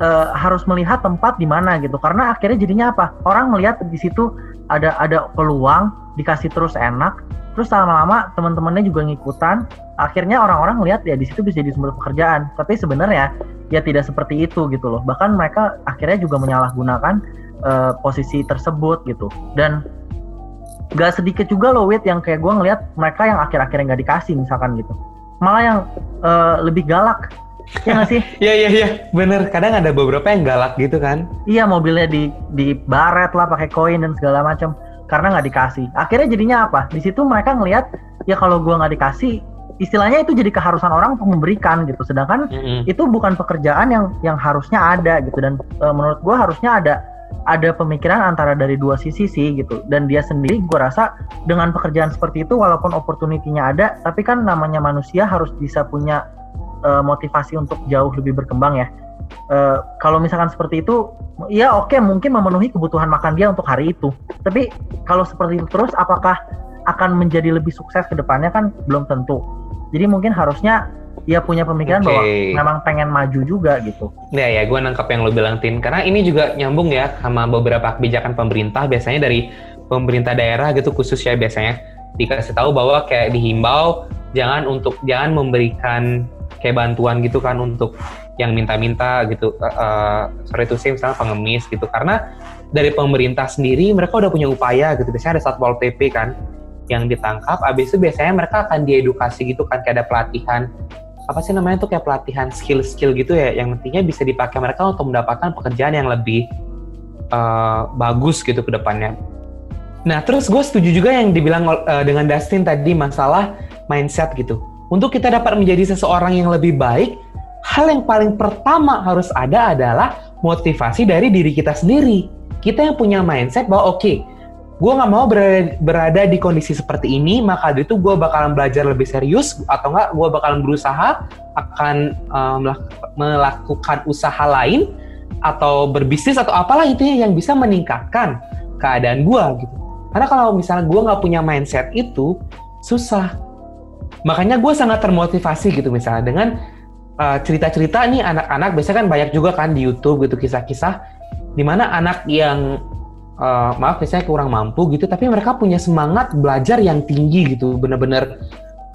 uh, harus melihat tempat di mana gitu. Karena akhirnya jadinya apa? Orang melihat di situ ada ada peluang dikasih terus enak terus lama-lama teman-temannya juga ngikutan. Akhirnya orang-orang lihat ya di situ bisa jadi sumber pekerjaan. Tapi sebenarnya ya tidak seperti itu gitu loh. Bahkan mereka akhirnya juga menyalahgunakan uh, posisi tersebut gitu. Dan gak sedikit juga loh wit yang kayak gue ngeliat mereka yang akhir-akhirnya nggak dikasih misalkan gitu. Malah yang uh, lebih galak. Ya nggak sih? *laughs* Iya iya iya. Bener. Kadang ada beberapa yang galak gitu kan. Iya mobilnya di di baret lah pakai koin dan segala macam. Karena nggak dikasih. Akhirnya jadinya apa? Di situ mereka ngelihat ya kalau gue nggak dikasih istilahnya itu jadi keharusan orang untuk memberikan gitu. Sedangkan mm -hmm. itu bukan pekerjaan yang yang harusnya ada gitu. Dan uh, menurut gue harusnya ada ada pemikiran antara dari dua sisi sih gitu. Dan dia sendiri gue rasa dengan pekerjaan seperti itu walaupun opportunity-nya ada tapi kan namanya manusia harus bisa punya uh, motivasi untuk jauh lebih berkembang ya. Uh, kalau misalkan seperti itu ya oke okay, mungkin memenuhi kebutuhan makan dia untuk hari itu. Tapi kalau seperti itu terus apakah akan menjadi lebih sukses ke depannya kan belum tentu. Jadi mungkin harusnya ya punya pemikiran okay. bahwa memang pengen maju juga gitu. Ya ya, gue nangkap yang lo bilang Tin, karena ini juga nyambung ya sama beberapa kebijakan pemerintah biasanya dari pemerintah daerah gitu khusus ya biasanya dikasih tahu bahwa kayak dihimbau jangan untuk jangan memberikan kayak bantuan gitu kan untuk yang minta-minta gitu. Uh, sorry itu sih misalnya pengemis gitu. Karena dari pemerintah sendiri mereka udah punya upaya gitu. Biasanya ada satpol pp kan yang ditangkap. Abis itu biasanya mereka akan diedukasi gitu kan kayak ada pelatihan apa sih namanya tuh kayak pelatihan skill-skill gitu ya yang nantinya bisa dipakai mereka untuk mendapatkan pekerjaan yang lebih uh, bagus gitu ke depannya. Nah terus gue setuju juga yang dibilang uh, dengan Dustin tadi masalah mindset gitu. Untuk kita dapat menjadi seseorang yang lebih baik, hal yang paling pertama harus ada adalah motivasi dari diri kita sendiri. Kita yang punya mindset bahwa oke, okay, gue nggak mau berada, berada di kondisi seperti ini maka dari itu gue bakalan belajar lebih serius atau enggak gue bakalan berusaha akan um, melakukan usaha lain atau berbisnis atau apalah intinya yang bisa meningkatkan keadaan gue gitu. Karena kalau misalnya gue nggak punya mindset itu susah. Makanya gue sangat termotivasi gitu misalnya. Dengan uh, cerita-cerita nih anak-anak biasanya kan banyak juga kan di YouTube gitu kisah-kisah di mana anak yang uh, maaf misalnya kurang mampu gitu tapi mereka punya semangat belajar yang tinggi gitu. Bener-bener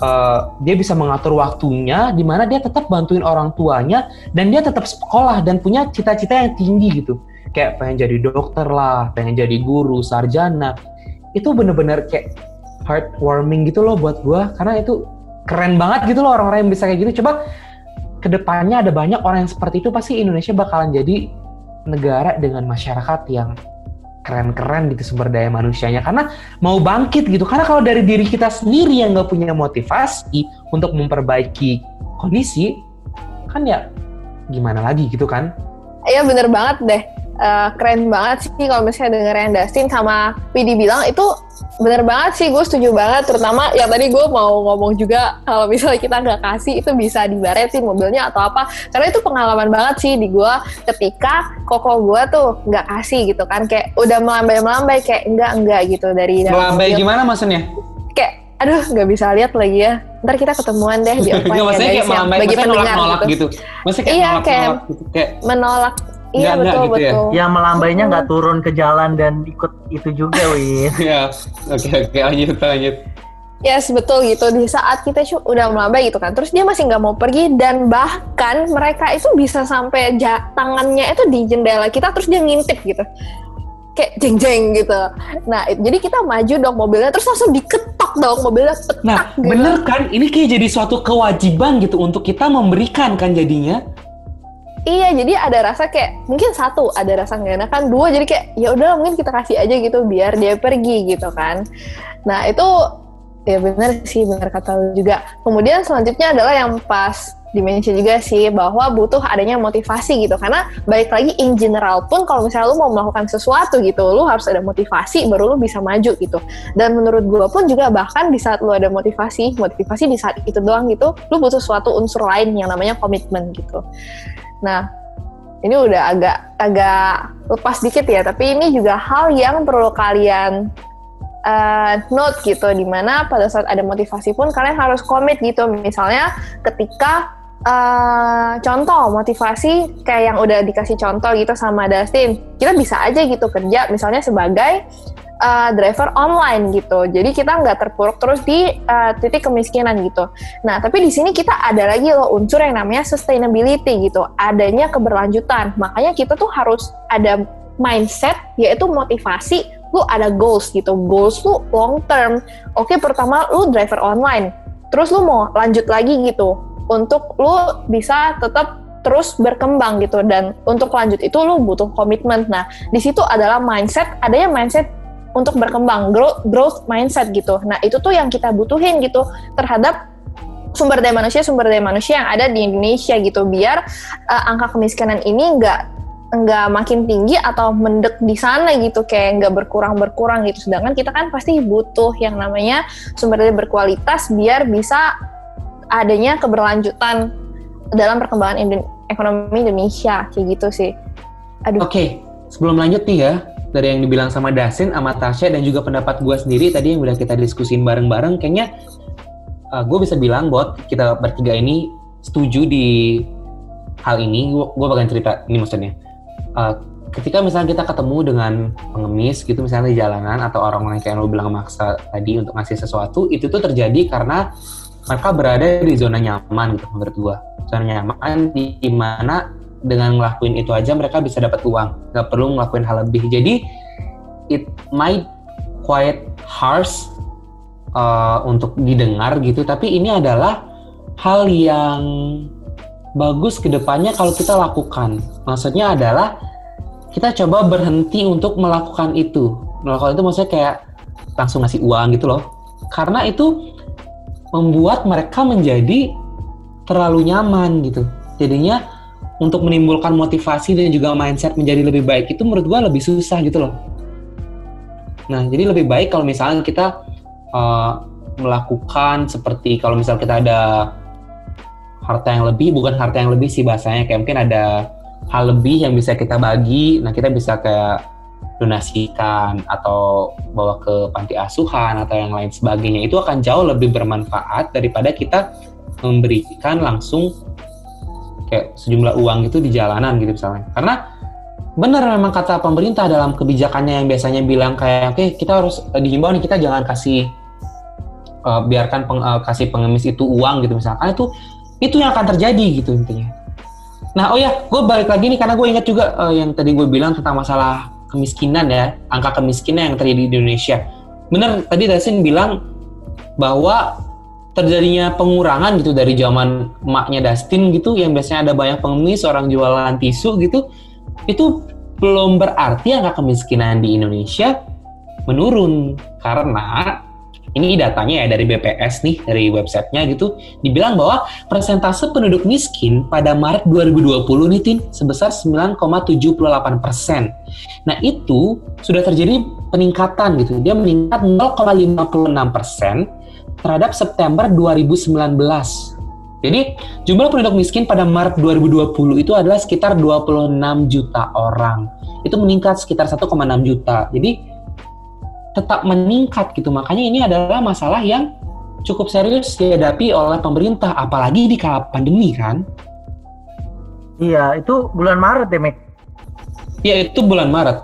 uh, dia bisa mengatur waktunya di mana dia tetap bantuin orang tuanya dan dia tetap sekolah dan punya cita-cita yang tinggi gitu. Kayak pengen jadi dokter lah pengen jadi guru sarjana. Itu bener-bener kayak heartwarming gitu loh buat gue karena itu keren banget gitu loh orang-orang yang bisa kayak gitu. Coba ke depannya ada banyak orang yang seperti itu pasti Indonesia bakalan jadi negara dengan masyarakat yang keren-keren gitu sumber daya manusianya. Karena mau bangkit gitu. Karena kalau dari diri kita sendiri yang nggak punya motivasi untuk memperbaiki kondisi kan ya gimana lagi gitu kan? Iya bener banget deh uh, keren banget sih kalau misalnya dengerin Dustin sama Pidi bilang itu bener banget sih gue setuju banget terutama yang tadi gue mau ngomong juga kalau misalnya kita nggak kasih itu bisa dibaretin mobilnya atau apa karena itu pengalaman banget sih di gue ketika koko gue tuh nggak kasih gitu kan kayak udah melambai melambai kayak enggak enggak gitu dari melambai gimana maksudnya kayak aduh nggak bisa lihat lagi ya ntar kita ketemuan deh di *laughs* offline ya guys yang bagi pendengar nolak, nolak gitu. gitu. Maksudnya kayak iya nolak, kayak, nolak gitu. kayak menolak Iya betul gitu ya? betul. Ya? Yang melambainya nggak turun ke jalan dan ikut itu juga, Win. *laughs* ya, oke oke lanjut lanjut. Ya yes, betul gitu di saat kita udah melambai gitu kan terus dia masih nggak mau pergi dan bahkan mereka itu bisa sampai tangannya itu di jendela kita terus dia ngintip gitu kayak jeng jeng gitu nah jadi kita maju dong mobilnya terus langsung diketok dong mobilnya petak nah gitu. bener kan ini kayak jadi suatu kewajiban gitu untuk kita memberikan kan jadinya Iya, jadi ada rasa kayak mungkin satu ada rasa nggak enakan, dua jadi kayak ya udah mungkin kita kasih aja gitu biar dia pergi gitu kan. Nah itu ya benar sih benar kata lu juga. Kemudian selanjutnya adalah yang pas dimensi juga sih bahwa butuh adanya motivasi gitu karena balik lagi in general pun kalau misalnya lu mau melakukan sesuatu gitu lu harus ada motivasi baru lu bisa maju gitu dan menurut gue pun juga bahkan di saat lu ada motivasi motivasi di saat itu doang gitu lu butuh suatu unsur lain yang namanya komitmen gitu Nah, ini udah agak agak lepas dikit ya, tapi ini juga hal yang perlu kalian uh, note gitu, di mana pada saat ada motivasi pun kalian harus komit gitu. Misalnya ketika uh, contoh motivasi kayak yang udah dikasih contoh gitu sama Dustin, kita bisa aja gitu kerja misalnya sebagai uh, driver online gitu. Jadi kita nggak terpuruk terus di uh, titik kemiskinan gitu. Nah, tapi di sini kita ada lagi loh unsur yang namanya sustainability gitu. Adanya keberlanjutan. Makanya kita tuh harus ada mindset yaitu motivasi lu ada goals gitu. Goals lu long term. Oke, pertama lu driver online. Terus lu mau lanjut lagi gitu untuk lu bisa tetap terus berkembang gitu dan untuk lanjut itu lu butuh komitmen. Nah, di situ adalah mindset, adanya mindset untuk berkembang growth growth mindset gitu nah itu tuh yang kita butuhin gitu terhadap sumber daya manusia sumber daya manusia yang ada di Indonesia gitu biar uh, angka kemiskinan ini nggak nggak makin tinggi atau mendek di sana gitu kayak nggak berkurang berkurang gitu sedangkan kita kan pasti butuh yang namanya sumber daya berkualitas biar bisa adanya keberlanjutan dalam perkembangan ekonomi Indonesia kayak gitu sih. Aduh. Oke, okay. sebelum lanjut nih ya, dari yang dibilang sama Dasin, sama Tasya, dan juga pendapat gue sendiri tadi yang udah kita diskusin bareng-bareng, kayaknya uh, gue bisa bilang buat kita bertiga ini setuju di hal ini. Gue bakal cerita ini maksudnya. Uh, ketika misalnya kita ketemu dengan pengemis gitu misalnya di jalanan atau orang-orang kayak lo bilang maksa tadi untuk ngasih sesuatu itu tuh terjadi karena mereka berada di zona nyaman gitu menurut gue zona nyaman di mana dengan ngelakuin itu aja mereka bisa dapat uang. Nggak perlu ngelakuin hal lebih. Jadi it might quite harsh uh, untuk didengar gitu. Tapi ini adalah hal yang bagus ke depannya kalau kita lakukan. Maksudnya adalah kita coba berhenti untuk melakukan itu. Melakukan itu maksudnya kayak langsung ngasih uang gitu loh. Karena itu membuat mereka menjadi terlalu nyaman gitu. Jadinya untuk menimbulkan motivasi dan juga mindset menjadi lebih baik itu menurut gue lebih susah gitu loh. Nah, jadi lebih baik kalau misalnya kita uh, melakukan seperti kalau misal kita ada harta yang lebih, bukan harta yang lebih sih bahasanya, kayak mungkin ada hal lebih yang bisa kita bagi, nah kita bisa kayak donasikan atau bawa ke panti asuhan atau yang lain sebagainya itu akan jauh lebih bermanfaat daripada kita memberikan langsung kayak sejumlah uang gitu di jalanan gitu misalnya. Karena benar memang kata pemerintah dalam kebijakannya yang biasanya bilang kayak oke okay, kita harus eh, dihimbau nih kita jangan kasih uh, biarkan peng, uh, kasih pengemis itu uang gitu misalkan itu itu yang akan terjadi gitu intinya. Nah oh ya gue balik lagi nih karena gue ingat juga uh, yang tadi gue bilang tentang masalah kemiskinan ya angka kemiskinan yang terjadi di Indonesia. Bener tadi Dasin bilang bahwa terjadinya pengurangan gitu dari zaman emaknya Dustin gitu yang biasanya ada banyak pengemis orang jualan tisu gitu itu belum berarti angka kemiskinan di Indonesia menurun. Karena ini datanya ya dari BPS nih dari websitenya gitu. Dibilang bahwa persentase penduduk miskin pada Maret 2020 nih Tin sebesar 9,78 persen. Nah itu sudah terjadi peningkatan gitu. Dia meningkat 0,56 persen terhadap September 2019. Jadi jumlah penduduk miskin pada Maret 2020 itu adalah sekitar 26 juta orang. Itu meningkat sekitar 1,6 juta. Jadi tetap meningkat gitu. Makanya ini adalah masalah yang cukup serius dihadapi oleh pemerintah, apalagi di kala pandemi kan. Iya, itu bulan Maret ya, Mek? Iya, itu bulan Maret.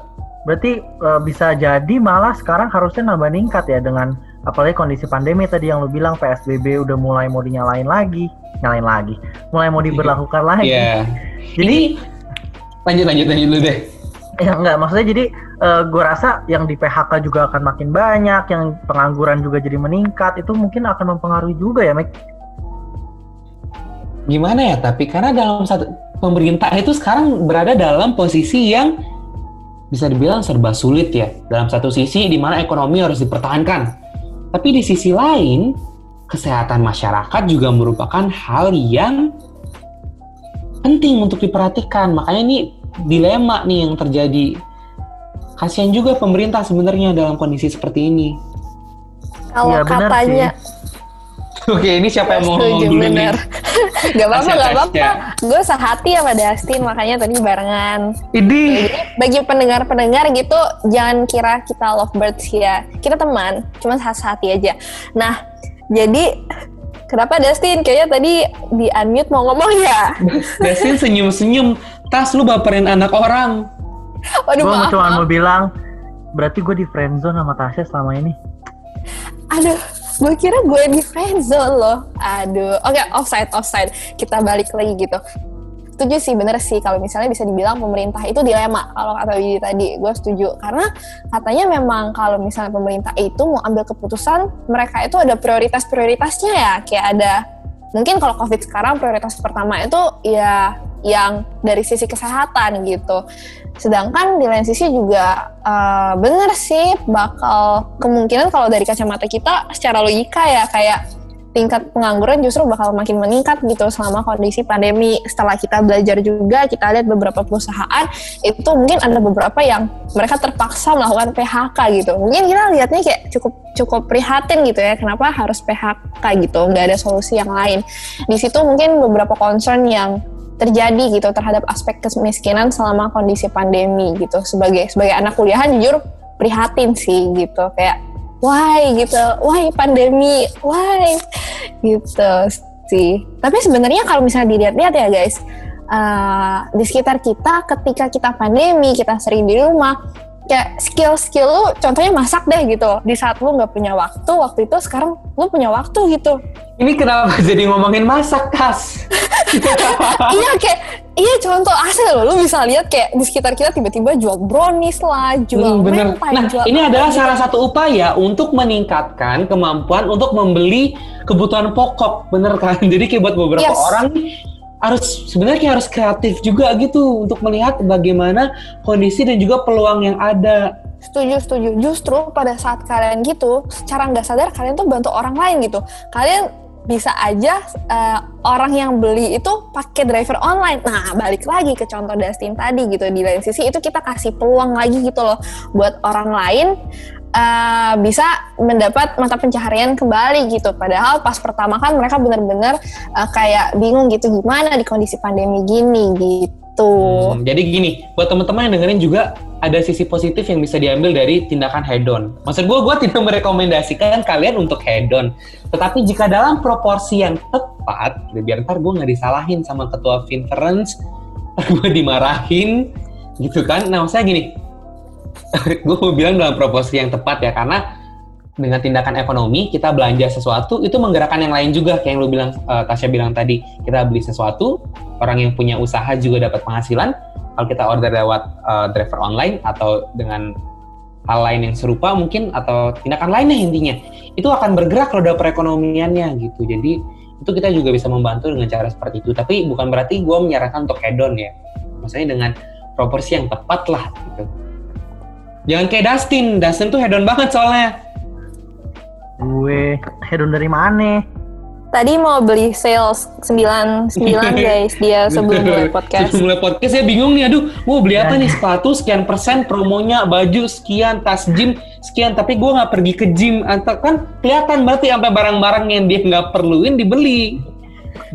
Berarti e, bisa jadi malah sekarang harusnya nambah ningkat ya dengan apalagi kondisi pandemi tadi yang lu bilang PSBB udah mulai mau dinyalain lagi, nyalain lagi, mulai mau diberlakukan lagi. Iya. Jadi lanjut lanjut lanjut dulu deh. Ya enggak, maksudnya jadi uh, eh, gue rasa yang di PHK juga akan makin banyak, yang pengangguran juga jadi meningkat, itu mungkin akan mempengaruhi juga ya, Mike? Gimana ya, tapi karena dalam satu pemerintah itu sekarang berada dalam posisi yang bisa dibilang serba sulit ya. Dalam satu sisi di mana ekonomi harus dipertahankan. Tapi di sisi lain, kesehatan masyarakat juga merupakan hal yang penting untuk diperhatikan. Makanya ini dilema nih yang terjadi. Kasihan juga pemerintah sebenarnya dalam kondisi seperti ini. Kalau ya, katanya Oke, ini siapa yang mau ngomong dulu bener. *laughs* nih? gak apa-apa, gak apa-apa. Gue sehati sama Dustin, makanya tadi barengan. Ini. bagi pendengar-pendengar gitu, jangan kira kita lovebirds ya. Kita teman, cuma sehati aja. Nah, jadi kenapa Dustin? Kayaknya tadi di unmute mau ngomong ya? *laughs* Dustin senyum-senyum tas lu baperin anak orang. Waduh, gue cuma mau bilang, berarti gue di friendzone sama Tasya selama ini. Aduh, gue kira gue di friendzone loh. Aduh, oke okay, offside, offside. Kita balik lagi gitu. Setuju sih, bener sih kalau misalnya bisa dibilang pemerintah itu dilema. Kalau kata Widi tadi, gue setuju. Karena katanya memang kalau misalnya pemerintah itu mau ambil keputusan, mereka itu ada prioritas-prioritasnya ya. Kayak ada mungkin kalau COVID sekarang prioritas pertama itu ya yang dari sisi kesehatan gitu. Sedangkan di lain sisi juga uh, bener sih bakal kemungkinan kalau dari kacamata kita secara logika ya kayak tingkat pengangguran justru bakal makin meningkat gitu selama kondisi pandemi. Setelah kita belajar juga, kita lihat beberapa perusahaan itu mungkin ada beberapa yang mereka terpaksa melakukan PHK gitu. Mungkin kita lihatnya kayak cukup cukup prihatin gitu ya, kenapa harus PHK gitu, nggak ada solusi yang lain. Di situ mungkin beberapa concern yang terjadi gitu terhadap aspek kemiskinan selama kondisi pandemi gitu. Sebagai sebagai anak kuliahan jujur prihatin sih gitu. Kayak why? gitu. Why pandemi? Why? gitu sih. Tapi sebenarnya kalau misalnya dilihat-lihat ya guys uh, di sekitar kita ketika kita pandemi kita sering di rumah kayak skill-skill lu contohnya masak deh gitu. Di saat lu nggak punya waktu waktu itu sekarang lu punya waktu gitu. Ini kenapa jadi ngomongin masak kas? *laughs* Iya kayak iya contoh asli loh. Lu bisa lihat kayak di sekitar kita tiba-tiba jual brownies lah jual hmm, bener. mentai nah jual ini adalah salah satu upaya untuk meningkatkan kemampuan untuk membeli kebutuhan pokok. Bener kan? *laughs* Jadi kayak buat beberapa yes. orang harus sebenarnya harus kreatif juga gitu untuk melihat bagaimana kondisi dan juga peluang yang ada. Setuju, setuju. Justru pada saat kalian gitu, secara nggak sadar kalian tuh bantu orang lain gitu. Kalian bisa aja uh, orang yang beli itu pakai driver online. Nah, balik lagi ke contoh Dustin tadi gitu. Di lain sisi itu kita kasih peluang lagi gitu loh buat orang lain uh, bisa mendapat mata pencaharian kembali gitu. Padahal pas pertama kan mereka benar-benar uh, kayak bingung gitu gimana di kondisi pandemi gini gitu. Hmm, jadi gini, buat teman-teman yang dengerin juga ada sisi positif yang bisa diambil dari tindakan hedon. Maksud gue, gue *laughs* tidak merekomendasikan kalian untuk hedon. Tetapi jika dalam proporsi yang tepat, biar ntar gue nggak disalahin sama ketua Finference, *laughs* gue dimarahin, gitu kan. Nah, maksudnya gini, *laughs* gue mau bilang dalam proporsi yang tepat ya karena dengan tindakan ekonomi kita belanja sesuatu itu menggerakkan yang lain juga kayak yang lu bilang uh, Tasya bilang tadi. Kita beli sesuatu orang yang punya usaha juga dapat penghasilan. Kalau kita order lewat uh, driver online atau dengan hal lain yang serupa mungkin atau tindakan lainnya intinya itu akan bergerak roda perekonomiannya gitu. Jadi itu kita juga bisa membantu dengan cara seperti itu. Tapi bukan berarti gue menyarankan untuk hedon ya. Maksudnya dengan proporsi yang tepat lah gitu jangan kayak Dustin. Dustin tuh hedon banget soalnya. Gue hedon dari mana? Tadi mau beli sales 99 *laughs* guys dia sebelum mulai podcast. Sebelum mulai podcast saya bingung nih, aduh mau beli apa nih? Sepatu sekian persen promonya baju sekian tas gym sekian. Tapi gue nggak pergi ke gym. Atau kan kelihatan berarti sampai barang-barang yang dia nggak perluin dibeli.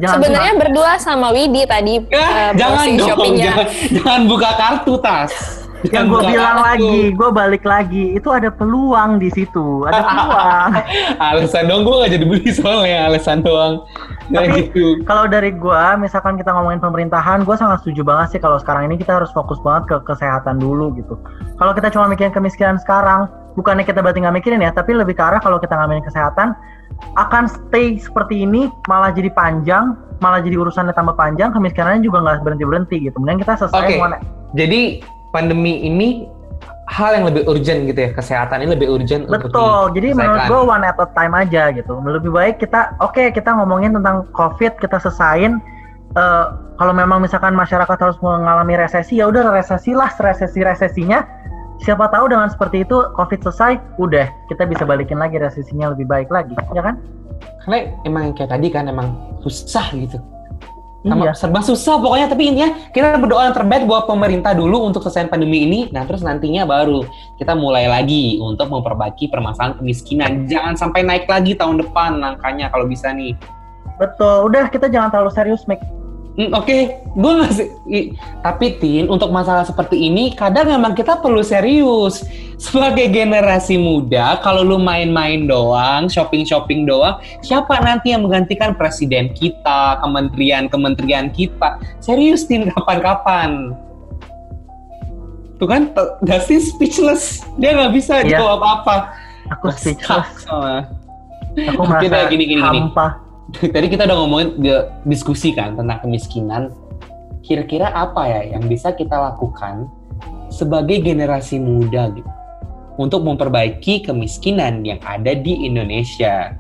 Sebenarnya berdua sama Widi tadi ya, uh, jangan dong, jangan, jangan buka kartu tas yang gue bilang lagi, gue balik lagi, itu ada peluang di situ, ada *laughs* peluang. alasan dong gue gak jadi beli soalnya, alasan doang. Tapi gitu. kalau dari gue, misalkan kita ngomongin pemerintahan, gue sangat setuju banget sih kalau sekarang ini kita harus fokus banget ke kesehatan dulu gitu. Kalau kita cuma mikirin kemiskinan sekarang, bukannya kita berarti nggak mikirin ya, tapi lebih ke arah kalau kita ngamain kesehatan, akan stay seperti ini, malah jadi panjang, malah jadi urusannya tambah panjang, kemiskinannya juga nggak berhenti berhenti gitu. Mending kita selesai. Okay. Jadi pandemi ini hal yang lebih urgent gitu ya kesehatan ini lebih urgent betul. jadi menurut gue one at a time aja gitu. Lebih baik kita oke okay, kita ngomongin tentang covid kita sesain uh, kalau memang misalkan masyarakat harus mengalami resesi ya udah resesi lah resesi resesinya. Siapa tahu dengan seperti itu covid selesai udah kita bisa balikin lagi resesinya lebih baik lagi. Ya kan? Karena emang kayak tadi kan emang susah gitu sama iya. serba susah pokoknya tapi intinya kita berdoa yang terbaik buat pemerintah dulu untuk selesai pandemi ini. Nah terus nantinya baru kita mulai lagi untuk memperbaiki permasalahan kemiskinan. Jangan sampai naik lagi tahun depan angkanya kalau bisa nih. Betul. Udah kita jangan terlalu serius Mik Oke, okay. gue masih. Tapi Tin, untuk masalah seperti ini, kadang memang kita perlu serius. Sebagai generasi muda, kalau lu main-main doang, shopping-shopping doang, siapa nanti yang menggantikan presiden kita, kementerian-kementerian kita? Serius Tin, kapan-kapan? Tuh kan, Dusty speechless. Dia nggak bisa yeah. jawab apa. Aku speechless. Aku merasa gini, gini, hampa. Gini *laughs* tadi kita udah ngomongin diskusi kan tentang kemiskinan. Kira-kira apa ya yang bisa kita lakukan sebagai generasi muda gitu untuk memperbaiki kemiskinan yang ada di Indonesia?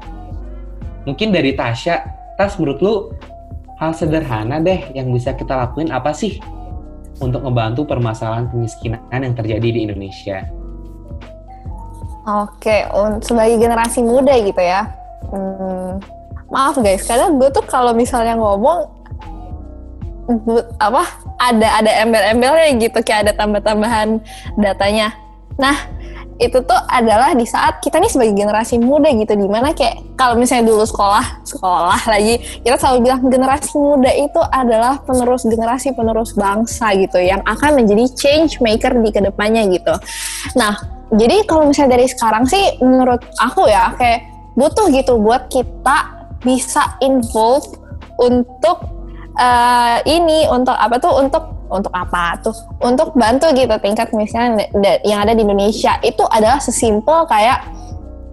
Mungkin dari Tasya, Tas menurut lu hal sederhana deh yang bisa kita lakuin apa sih untuk membantu permasalahan kemiskinan yang terjadi di Indonesia? Oke, sebagai generasi muda gitu ya, hmm, maaf guys. Kadang gue tuh kalau misalnya ngomong apa ada ada embel-embelnya gitu. Kayak ada tambah-tambahan datanya. Nah itu tuh adalah di saat kita nih sebagai generasi muda gitu. Di mana kayak kalau misalnya dulu sekolah sekolah lagi kita selalu bilang generasi muda itu adalah penerus generasi penerus bangsa gitu. Yang akan menjadi change maker di ke depannya gitu. Nah jadi kalau misalnya dari sekarang sih menurut aku ya kayak butuh gitu buat kita bisa involve untuk uh, ini untuk apa tuh? Untuk untuk apa tuh? Untuk bantu gitu tingkat misalnya yang ada di Indonesia. Itu adalah sesimpel kayak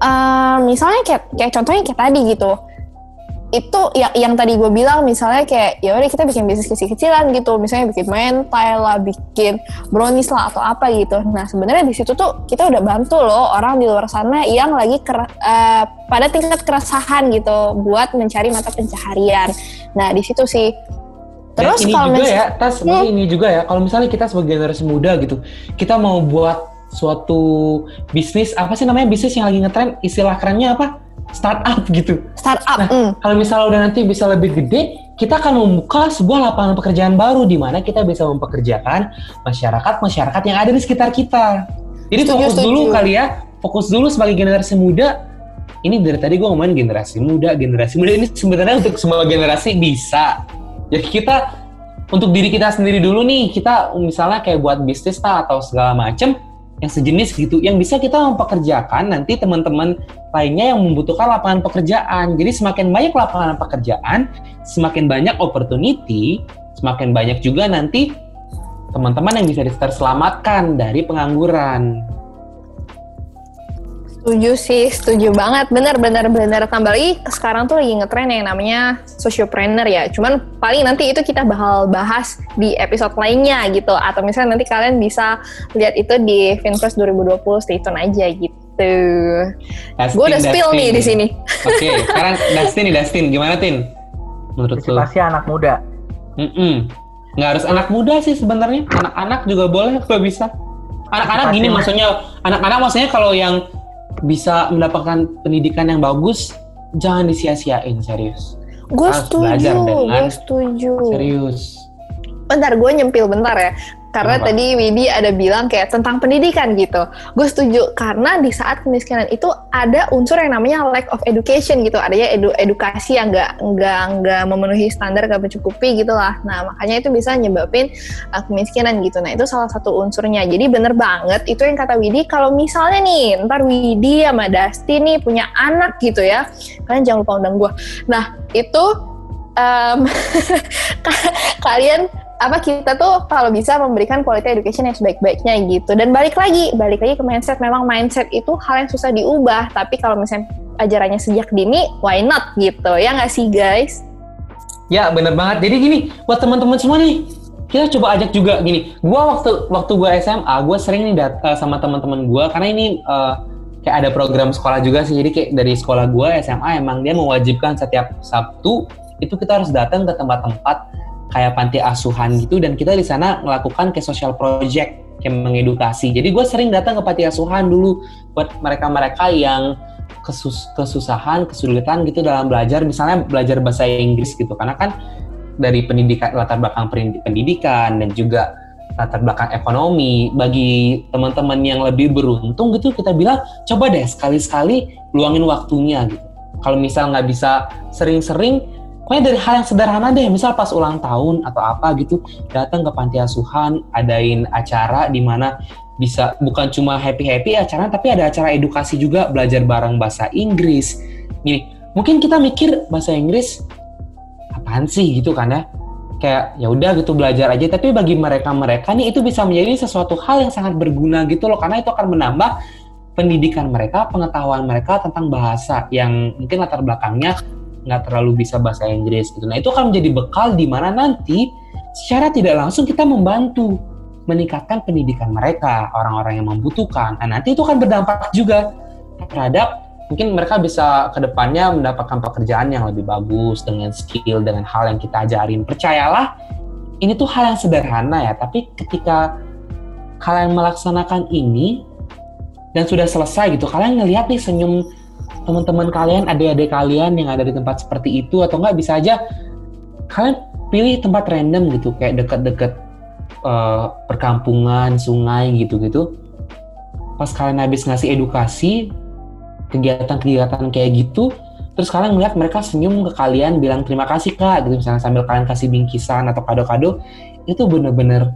uh, misalnya kayak kayak contohnya kayak tadi gitu itu yang yang tadi gue bilang misalnya kayak ya udah kita bikin bisnis kecil-kecilan gitu. Misalnya bikin mental lah bikin brownies lah atau apa gitu. Nah sebenarnya di situ tuh kita udah bantu loh orang di luar sana yang lagi ker, uh, pada tingkat keresahan gitu buat mencari mata pencaharian. Nah di situ sih. Terus kalau juga ya tas hmm. ini juga ya kalau misalnya kita sebagai generasi muda gitu kita mau buat suatu bisnis apa sih namanya bisnis yang lagi ngetren istilah kerennya apa startup gitu. Startup. Nah, mm. kalau misalnya udah nanti bisa lebih gede, kita akan membuka sebuah lapangan pekerjaan baru di mana kita bisa mempekerjakan masyarakat-masyarakat yang ada di sekitar kita. Jadi setuju, fokus setuju. dulu kali ya, fokus dulu sebagai generasi muda. Ini dari tadi gue ngomongin generasi muda, generasi muda ini sebenarnya untuk semua generasi bisa. Jadi kita untuk diri kita sendiri dulu nih, kita misalnya kayak buat bisnis atau segala macem, yang sejenis gitu yang bisa kita mempekerjakan nanti teman-teman lainnya yang membutuhkan lapangan pekerjaan. Jadi semakin banyak lapangan pekerjaan, semakin banyak opportunity, semakin banyak juga nanti teman-teman yang bisa terselamatkan dari pengangguran. Setuju sih, setuju banget. Bener, bener, bener. Tambah lagi sekarang tuh lagi ngetren yang namanya sociopreneur ya. Cuman paling nanti itu kita bakal bahas di episode lainnya gitu. Atau misalnya nanti kalian bisa lihat itu di FinFest 2020, stay tune aja gitu. Gue udah spill nih di sini. Oke, okay, sekarang Dustin nih, Dustin. Gimana, Tin? Menurut lu? Pasti anak muda. Mm -mm. Nggak harus anak muda sih sebenarnya. Anak-anak juga boleh kalau bisa. Anak-anak gini maksudnya, anak-anak maksudnya kalau yang bisa mendapatkan pendidikan yang bagus, jangan disia-siain serius. Gue setuju, gue setuju. Serius. Bentar, gue nyempil bentar ya. Karena Kenapa? tadi Widi ada bilang kayak tentang pendidikan gitu. Gue setuju karena di saat kemiskinan itu ada unsur yang namanya lack of education gitu. Adanya edu edukasi yang nggak nggak nggak memenuhi standar nggak mencukupi gitu lah. Nah makanya itu bisa nyebabin uh, kemiskinan gitu. Nah itu salah satu unsurnya. Jadi bener banget itu yang kata Widi. Kalau misalnya nih ntar Widi sama Dasti nih punya anak gitu ya, kalian jangan lupa undang gue. Nah itu um, *laughs* kalian apa kita tuh kalau bisa memberikan quality education yang sebaik-baiknya gitu. Dan balik lagi balik lagi ke mindset. Memang mindset itu hal yang susah diubah tapi kalau misalnya ajarannya sejak dini why not gitu? Ya nggak sih guys? Ya bener banget. Jadi gini buat teman-teman semua nih kita coba ajak juga gini. Gua waktu waktu gua SMA gua sering nih dat uh, sama teman-teman gua karena ini uh, kayak ada program sekolah juga sih. Jadi kayak dari sekolah gua SMA emang dia mewajibkan setiap Sabtu itu kita harus datang ke tempat-tempat kayak panti asuhan gitu dan kita di sana melakukan kayak social project kayak mengedukasi. Jadi gue sering datang ke panti asuhan dulu buat mereka-mereka yang kesus kesusahan, kesulitan gitu dalam belajar, misalnya belajar bahasa Inggris gitu. Karena kan dari pendidikan latar belakang pendidikan dan juga latar belakang ekonomi bagi teman-teman yang lebih beruntung gitu kita bilang coba deh sekali-sekali luangin waktunya gitu. Kalau misal nggak bisa sering-sering Pokoknya dari hal yang sederhana deh, misal pas ulang tahun atau apa gitu, datang ke panti asuhan, adain acara di mana bisa bukan cuma happy-happy acara, tapi ada acara edukasi juga, belajar bareng bahasa Inggris. Gini, mungkin kita mikir bahasa Inggris apaan sih gitu kan ya? Kayak ya udah gitu belajar aja, tapi bagi mereka-mereka nih itu bisa menjadi sesuatu hal yang sangat berguna gitu loh, karena itu akan menambah pendidikan mereka, pengetahuan mereka tentang bahasa yang mungkin latar belakangnya nggak terlalu bisa bahasa Inggris gitu. Nah itu akan menjadi bekal di mana nanti secara tidak langsung kita membantu meningkatkan pendidikan mereka, orang-orang yang membutuhkan. Nah nanti itu akan berdampak juga terhadap mungkin mereka bisa ke depannya mendapatkan pekerjaan yang lebih bagus dengan skill, dengan hal yang kita ajarin. Percayalah, ini tuh hal yang sederhana ya, tapi ketika kalian melaksanakan ini dan sudah selesai gitu, kalian ngelihat nih senyum teman-teman kalian, adik-adik kalian yang ada di tempat seperti itu atau enggak bisa aja kalian pilih tempat random gitu kayak dekat-dekat uh, perkampungan, sungai gitu-gitu. Pas kalian habis ngasih edukasi kegiatan-kegiatan kayak gitu, terus kalian melihat mereka senyum ke kalian bilang terima kasih kak gitu misalnya sambil kalian kasih bingkisan atau kado-kado itu bener-bener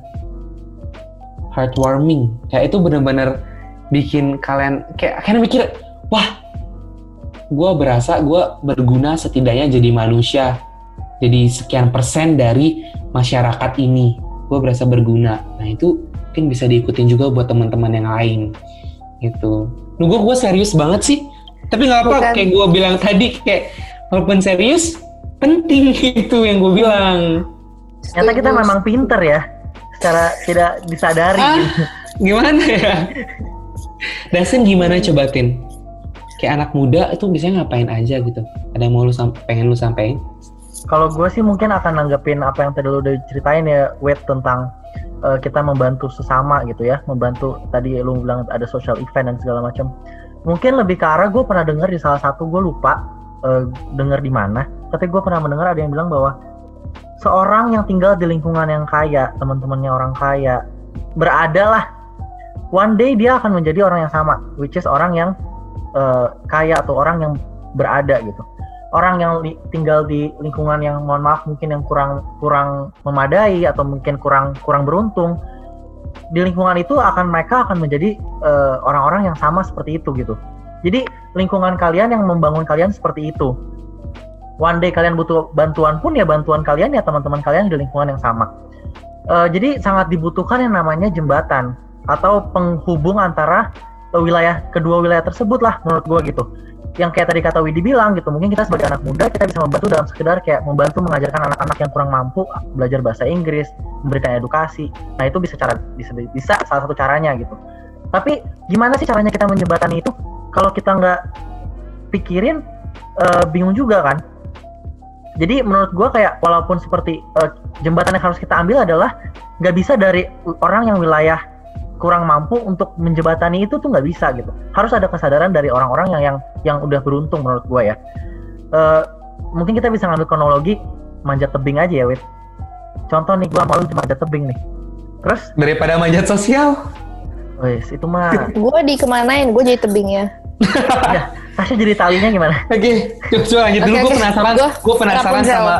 heartwarming kayak itu bener-bener bikin kalian kayak kalian mikir wah gue berasa gue berguna setidaknya jadi manusia. Jadi sekian persen dari masyarakat ini. Gue berasa berguna. Nah itu mungkin bisa diikutin juga buat teman-teman yang lain. Gitu. Nunggu gue serius banget sih. Tapi nggak apa kayak gue bilang tadi kayak walaupun serius penting *laughs* itu yang gue bilang. Ternyata kita memang pinter ya secara tidak disadari. Ah, gimana ya? *laughs* Dasen gimana coba Tin? Kayak anak muda itu biasanya ngapain aja gitu? Ada yang mau lu pengen lu sampaikan? Kalau gue sih mungkin akan nanggepin apa yang tadi lu udah ceritain ya wet tentang uh, kita membantu sesama gitu ya membantu tadi lu bilang ada social event dan segala macam. Mungkin lebih ke arah gue pernah dengar di salah satu gue lupa uh, dengar di mana tapi gue pernah mendengar ada yang bilang bahwa seorang yang tinggal di lingkungan yang kaya teman-temannya orang kaya berada lah one day dia akan menjadi orang yang sama which is orang yang uh, kaya atau orang yang berada gitu. Orang yang tinggal di lingkungan yang mohon maaf mungkin yang kurang kurang memadai atau mungkin kurang kurang beruntung di lingkungan itu akan mereka akan menjadi eh, orang-orang uh, yang sama seperti itu gitu. Jadi lingkungan kalian yang membangun kalian seperti itu. One day kalian butuh bantuan pun ya bantuan kalian ya teman-teman kalian di lingkungan yang sama. Uh, jadi sangat dibutuhkan yang namanya jembatan atau penghubung antara wilayah kedua wilayah tersebut lah menurut gue gitu. Yang kayak tadi kata Widi bilang gitu mungkin kita sebagai anak muda kita bisa membantu dalam sekedar kayak membantu mengajarkan anak-anak yang kurang mampu belajar bahasa Inggris memberikan edukasi. Nah itu bisa cara bisa bisa salah satu caranya gitu. Tapi gimana sih caranya kita menjembatani itu? Kalau kita nggak pikirin uh, bingung juga kan? Jadi menurut gue kayak walaupun seperti uh, jembatan yang harus kita ambil adalah nggak bisa dari orang yang wilayah kurang mampu untuk menjebatani itu tuh nggak bisa gitu. Harus ada kesadaran dari orang-orang yang yang yang udah beruntung menurut gue ya. Uh, mungkin kita bisa ngambil kronologi manjat tebing aja ya, Wit. Contoh nih, gue mau manjat tebing nih. Terus? Daripada manjat sosial. Wes, itu mah. gue di kemanain, gue jadi tebingnya. *laughs* ya, Tasya jadi talinya gimana? Oke, okay. coba lanjut dulu. Okay, gue penasaran, gue *laughs* penasaran sama.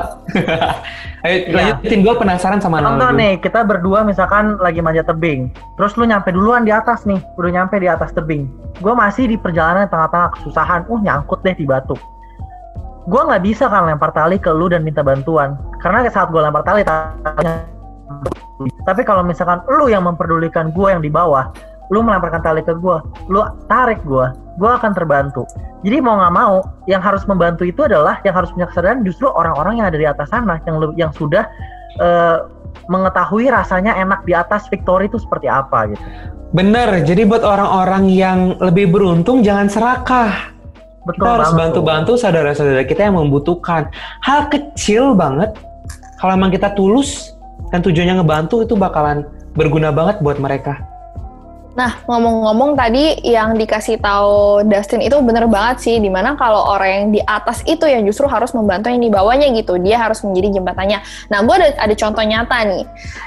Ayo ya. lanjutin, gue penasaran sama Contoh nih, kita berdua misalkan lagi manjat tebing. Terus lu nyampe duluan di atas nih, udah nyampe di atas tebing. Gue masih di perjalanan tengah-tengah kesusahan, uh nyangkut deh di batu. Gue nggak bisa kan lempar tali ke lu dan minta bantuan. Karena saat gue lempar tali, talinya tapi kalau misalkan lu yang memperdulikan gue yang di bawah, lu melemparkan tali ke gue, lu tarik gue, gue akan terbantu. Jadi mau nggak mau, yang harus membantu itu adalah yang harus punya kesadaran justru orang-orang yang ada di atas sana, yang yang sudah uh, mengetahui rasanya enak di atas victory itu seperti apa gitu. Bener, jadi buat orang-orang yang lebih beruntung jangan serakah. Betul kita harus bantu-bantu saudara-saudara kita yang membutuhkan. Hal kecil banget, kalau memang kita tulus dan tujuannya ngebantu itu bakalan berguna banget buat mereka. Nah, ngomong-ngomong tadi yang dikasih tahu Dustin itu bener banget sih, di mana kalau orang yang di atas itu yang justru harus membantu yang di bawahnya gitu, dia harus menjadi jembatannya. Nah, gue ada, ada contoh nyata nih.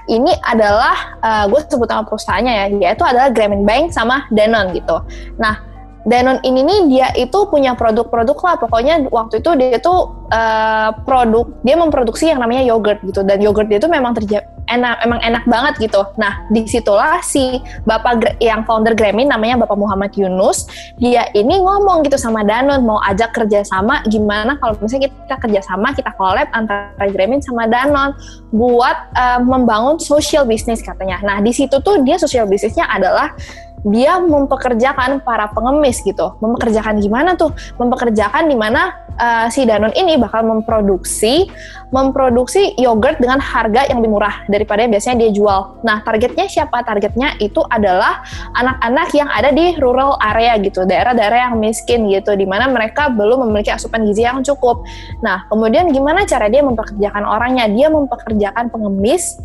Ini adalah, uh, gue sebut nama perusahaannya ya, yaitu adalah Grameen Bank sama Danone gitu. Nah, Danone ini nih dia itu punya produk-produk lah pokoknya waktu itu dia tuh uh, produk dia memproduksi yang namanya yogurt gitu dan yogurt dia tuh memang terjadi enak emang enak banget gitu. Nah, di situlah si bapak yang founder Grameen namanya Bapak Muhammad Yunus, dia ini ngomong gitu sama Danone mau ajak kerjasama gimana kalau misalnya kita kerjasama kita collab antara Grameen sama Danone buat uh, membangun social business katanya. Nah, di situ tuh dia social businessnya adalah dia mempekerjakan para pengemis gitu. Mempekerjakan gimana tuh? Mempekerjakan di mana uh, si Danone ini bakal memproduksi memproduksi yogurt dengan harga yang lebih murah daripada yang biasanya dia jual. Nah, targetnya siapa? Targetnya itu adalah anak-anak yang ada di rural area gitu, daerah-daerah yang miskin gitu, di mana mereka belum memiliki asupan gizi yang cukup. Nah, kemudian gimana cara dia mempekerjakan orangnya? Dia mempekerjakan pengemis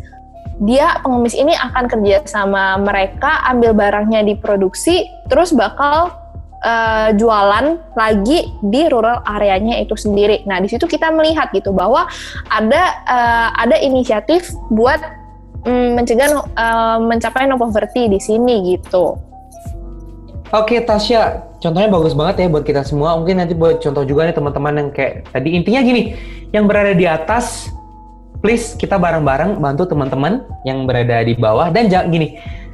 dia pengemis ini akan kerja sama mereka ambil barangnya diproduksi terus bakal uh, jualan lagi di rural areanya itu sendiri. Nah, di situ kita melihat gitu bahwa ada uh, ada inisiatif buat um, mencegah uh, mencapai no poverty di sini gitu. Oke, Tasya, contohnya bagus banget ya buat kita semua. Mungkin nanti buat contoh juga nih teman-teman yang kayak tadi intinya gini, yang berada di atas please kita bareng-bareng bantu teman-teman yang berada di bawah dan jangan gini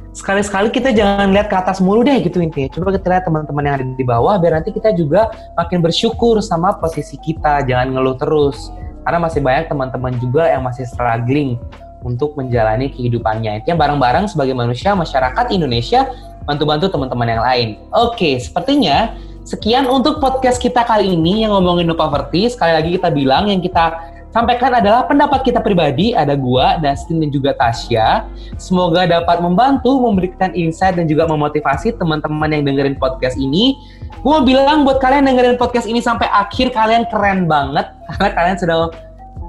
sekali-sekali kita jangan lihat ke atas mulu deh gitu intinya. Coba kita lihat teman-teman yang ada di bawah biar nanti kita juga makin bersyukur sama posisi kita, jangan ngeluh terus. Karena masih banyak teman-teman juga yang masih struggling untuk menjalani kehidupannya. Yang bareng-bareng sebagai manusia masyarakat Indonesia bantu-bantu teman-teman yang lain. Oke, sepertinya sekian untuk podcast kita kali ini yang ngomongin no poverty. Sekali lagi kita bilang yang kita sampaikan adalah pendapat kita pribadi, ada gua, Dustin dan juga Tasya. Semoga dapat membantu, memberikan insight dan juga memotivasi teman-teman yang dengerin podcast ini. Gua bilang buat kalian dengerin podcast ini sampai akhir kalian keren banget karena kalian sudah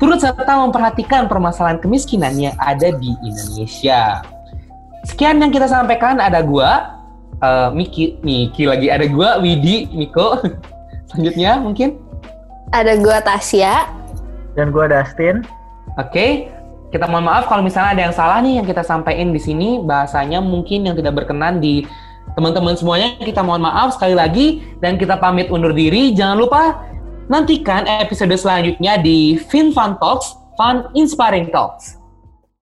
turut serta memperhatikan permasalahan kemiskinan yang ada di Indonesia. Sekian yang kita sampaikan ada gua, uh, Miki, Miki lagi ada gua, Widi, Miko. *laughs* Selanjutnya mungkin ada gua Tasya, dan gue Dustin. Oke, okay. kita mohon maaf kalau misalnya ada yang salah nih yang kita sampaikan di sini bahasanya mungkin yang tidak berkenan di teman-teman semuanya. Kita mohon maaf sekali lagi dan kita pamit undur diri. Jangan lupa nantikan episode selanjutnya di FinFun Talks, Fun Inspiring Talks.